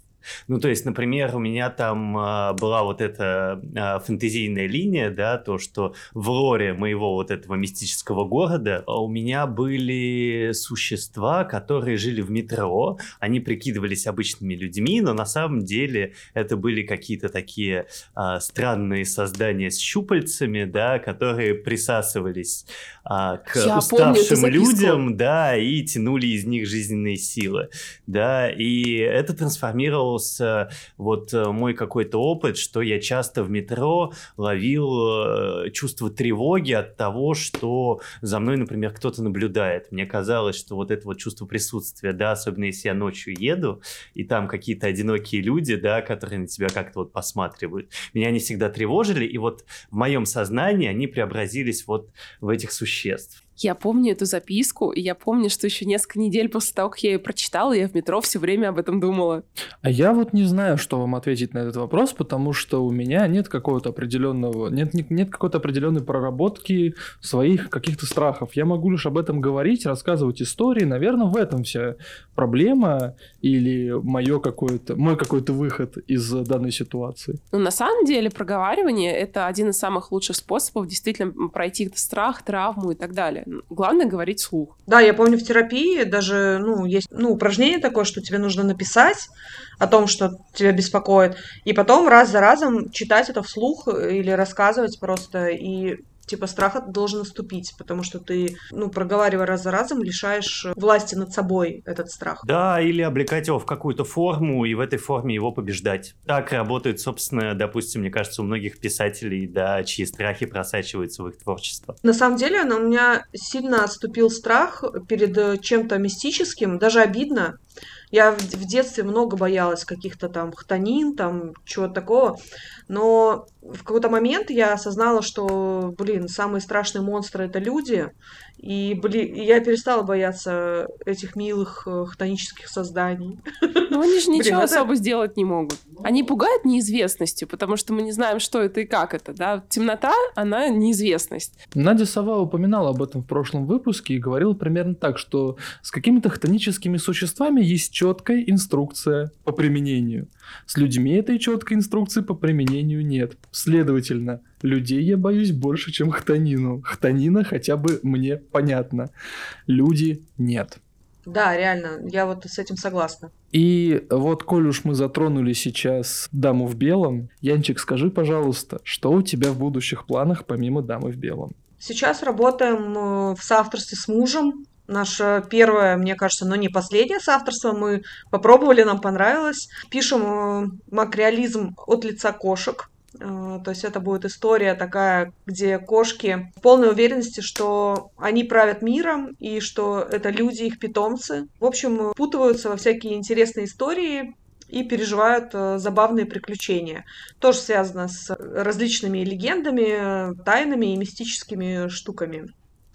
Ну, то есть, например, у меня там э, была вот эта э, фэнтезийная линия, да, то, что в лоре моего вот этого мистического города у меня были существа, которые жили в метро, они прикидывались обычными людьми, но на самом деле это были какие-то такие э, странные создания с щупальцами, да, которые присасывались э, к Я уставшим людям, да, и тянули из них жизненные силы, да, и это трансформировалось вспомнился вот э, мой какой-то опыт, что я часто в метро ловил э, чувство тревоги от того, что за мной, например, кто-то наблюдает. Мне казалось, что вот это вот чувство присутствия, да, особенно если я ночью еду, и там какие-то одинокие люди, да, которые на тебя как-то вот посматривают. Меня они всегда тревожили, и вот в моем сознании они преобразились вот в этих существ веществ. Я помню эту записку, и я помню, что еще несколько недель после того, как я ее прочитала, я в метро все время об этом думала. А я вот не знаю, что вам ответить на этот вопрос, потому что у меня нет какого-то определенного, нет, нет, нет какой-то определенной проработки своих каких-то страхов. Я могу лишь об этом говорить, рассказывать истории. Наверное, в этом вся проблема или мое какое-то, мой какой-то выход из данной ситуации. Ну, на самом деле, проговаривание — это один из самых лучших способов действительно пройти страх, травму и так далее. Главное говорить слух. Да, я помню в терапии даже, ну, есть, ну, упражнение такое, что тебе нужно написать о том, что тебя беспокоит, и потом раз за разом читать это вслух или рассказывать просто, и типа страх должен наступить, потому что ты, ну, проговаривая раз за разом, лишаешь власти над собой этот страх. Да, или облекать его в какую-то форму и в этой форме его побеждать. Так работает, собственно, допустим, мне кажется, у многих писателей, да, чьи страхи просачиваются в их творчество. На самом деле, у меня сильно отступил страх перед чем-то мистическим, даже обидно. Я в детстве много боялась каких-то там хтонин, там чего-то такого. Но в какой-то момент я осознала, что, блин, самые страшные монстры это люди. И, блин, я перестала бояться этих милых э, хтонических созданий. Ну, они же ничего особо сделать не могут. Они пугают неизвестностью, потому что мы не знаем, что это и как это, да. Темнота, она неизвестность. Надя Сова упоминала об этом в прошлом выпуске и говорила примерно так, что с какими-то хтоническими существами есть четкая инструкция по применению. С людьми этой четкой инструкции по применению нет. Следовательно, людей я боюсь больше, чем хтонину. Хтонина хотя бы мне понятно. Люди нет. Да, реально, я вот с этим согласна. И вот, коль уж мы затронули сейчас даму в белом, Янчик, скажи, пожалуйста, что у тебя в будущих планах помимо дамы в белом? Сейчас работаем э, в соавторстве с мужем Наше первое, мне кажется, но не последнее соавторство. Мы попробовали, нам понравилось. Пишем э, макреализм от лица кошек. Э, то есть это будет история такая, где кошки в полной уверенности, что они правят миром и что это люди, их питомцы. В общем, путываются во всякие интересные истории, и переживают э, забавные приключения. Тоже связано с различными легендами, тайнами и мистическими штуками.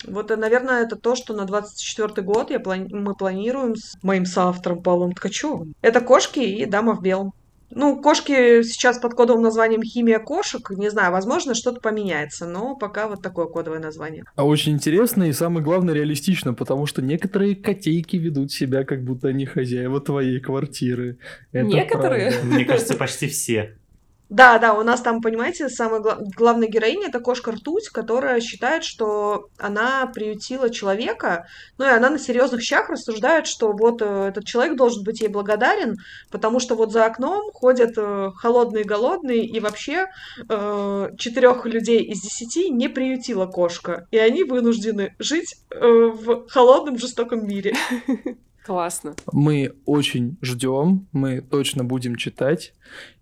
Вот, э, наверное, это то, что на 24 год я плани- мы планируем с моим соавтором Павлом Ткачевым. Это кошки и дама в белом. Ну, кошки сейчас под кодовым названием «Химия кошек». Не знаю, возможно, что-то поменяется, но пока вот такое кодовое название. А очень интересно и, самое главное, реалистично, потому что некоторые котейки ведут себя, как будто они хозяева твоей квартиры. Это некоторые? Правда. Мне кажется, почти все. Да, да, у нас там, понимаете, самая гла- главная героиня это кошка Ртуть, которая считает, что она приютила человека, ну и она на серьезных щах рассуждает, что вот э, этот человек должен быть ей благодарен, потому что вот за окном ходят э, холодные, голодные, и вообще э, четырех людей из десяти не приютила кошка, и они вынуждены жить э, в холодном, жестоком мире. Классно. Мы очень ждем, мы точно будем читать.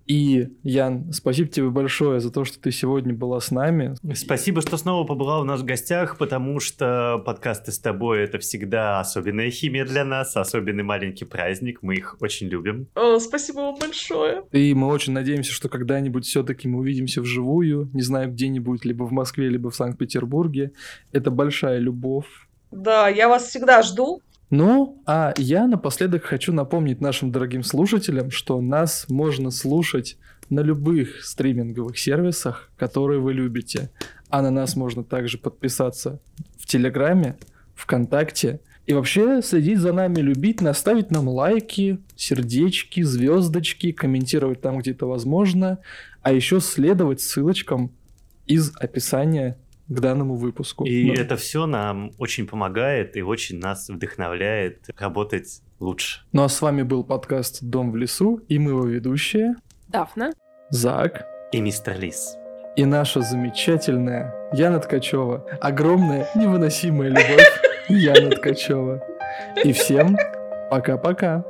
И, Ян, спасибо тебе большое за то, что ты сегодня была с нами. Спасибо, что снова побыла у нас в гостях, потому что подкасты с тобой — это всегда особенная химия для нас, особенный маленький праздник, мы их очень любим. О, спасибо вам большое. И мы очень надеемся, что когда-нибудь все-таки мы увидимся вживую, не знаю, где-нибудь, либо в Москве, либо в Санкт-Петербурге. Это большая любовь. Да, я вас всегда жду. Ну, а я напоследок хочу напомнить нашим дорогим слушателям, что нас можно слушать на любых стриминговых сервисах, которые вы любите. А на нас можно также подписаться в Телеграме, ВКонтакте. И вообще следить за нами, любить, наставить нам лайки, сердечки, звездочки, комментировать там, где это возможно. А еще следовать ссылочкам из описания к данному выпуску. И да. это все нам очень помогает и очень нас вдохновляет работать лучше. Ну а с вами был подкаст «Дом в лесу» и мы его ведущие Дафна, Зак и мистер Лис. И наша замечательная Яна Ткачева. Огромная, невыносимая любовь Яна Ткачева. И всем пока-пока.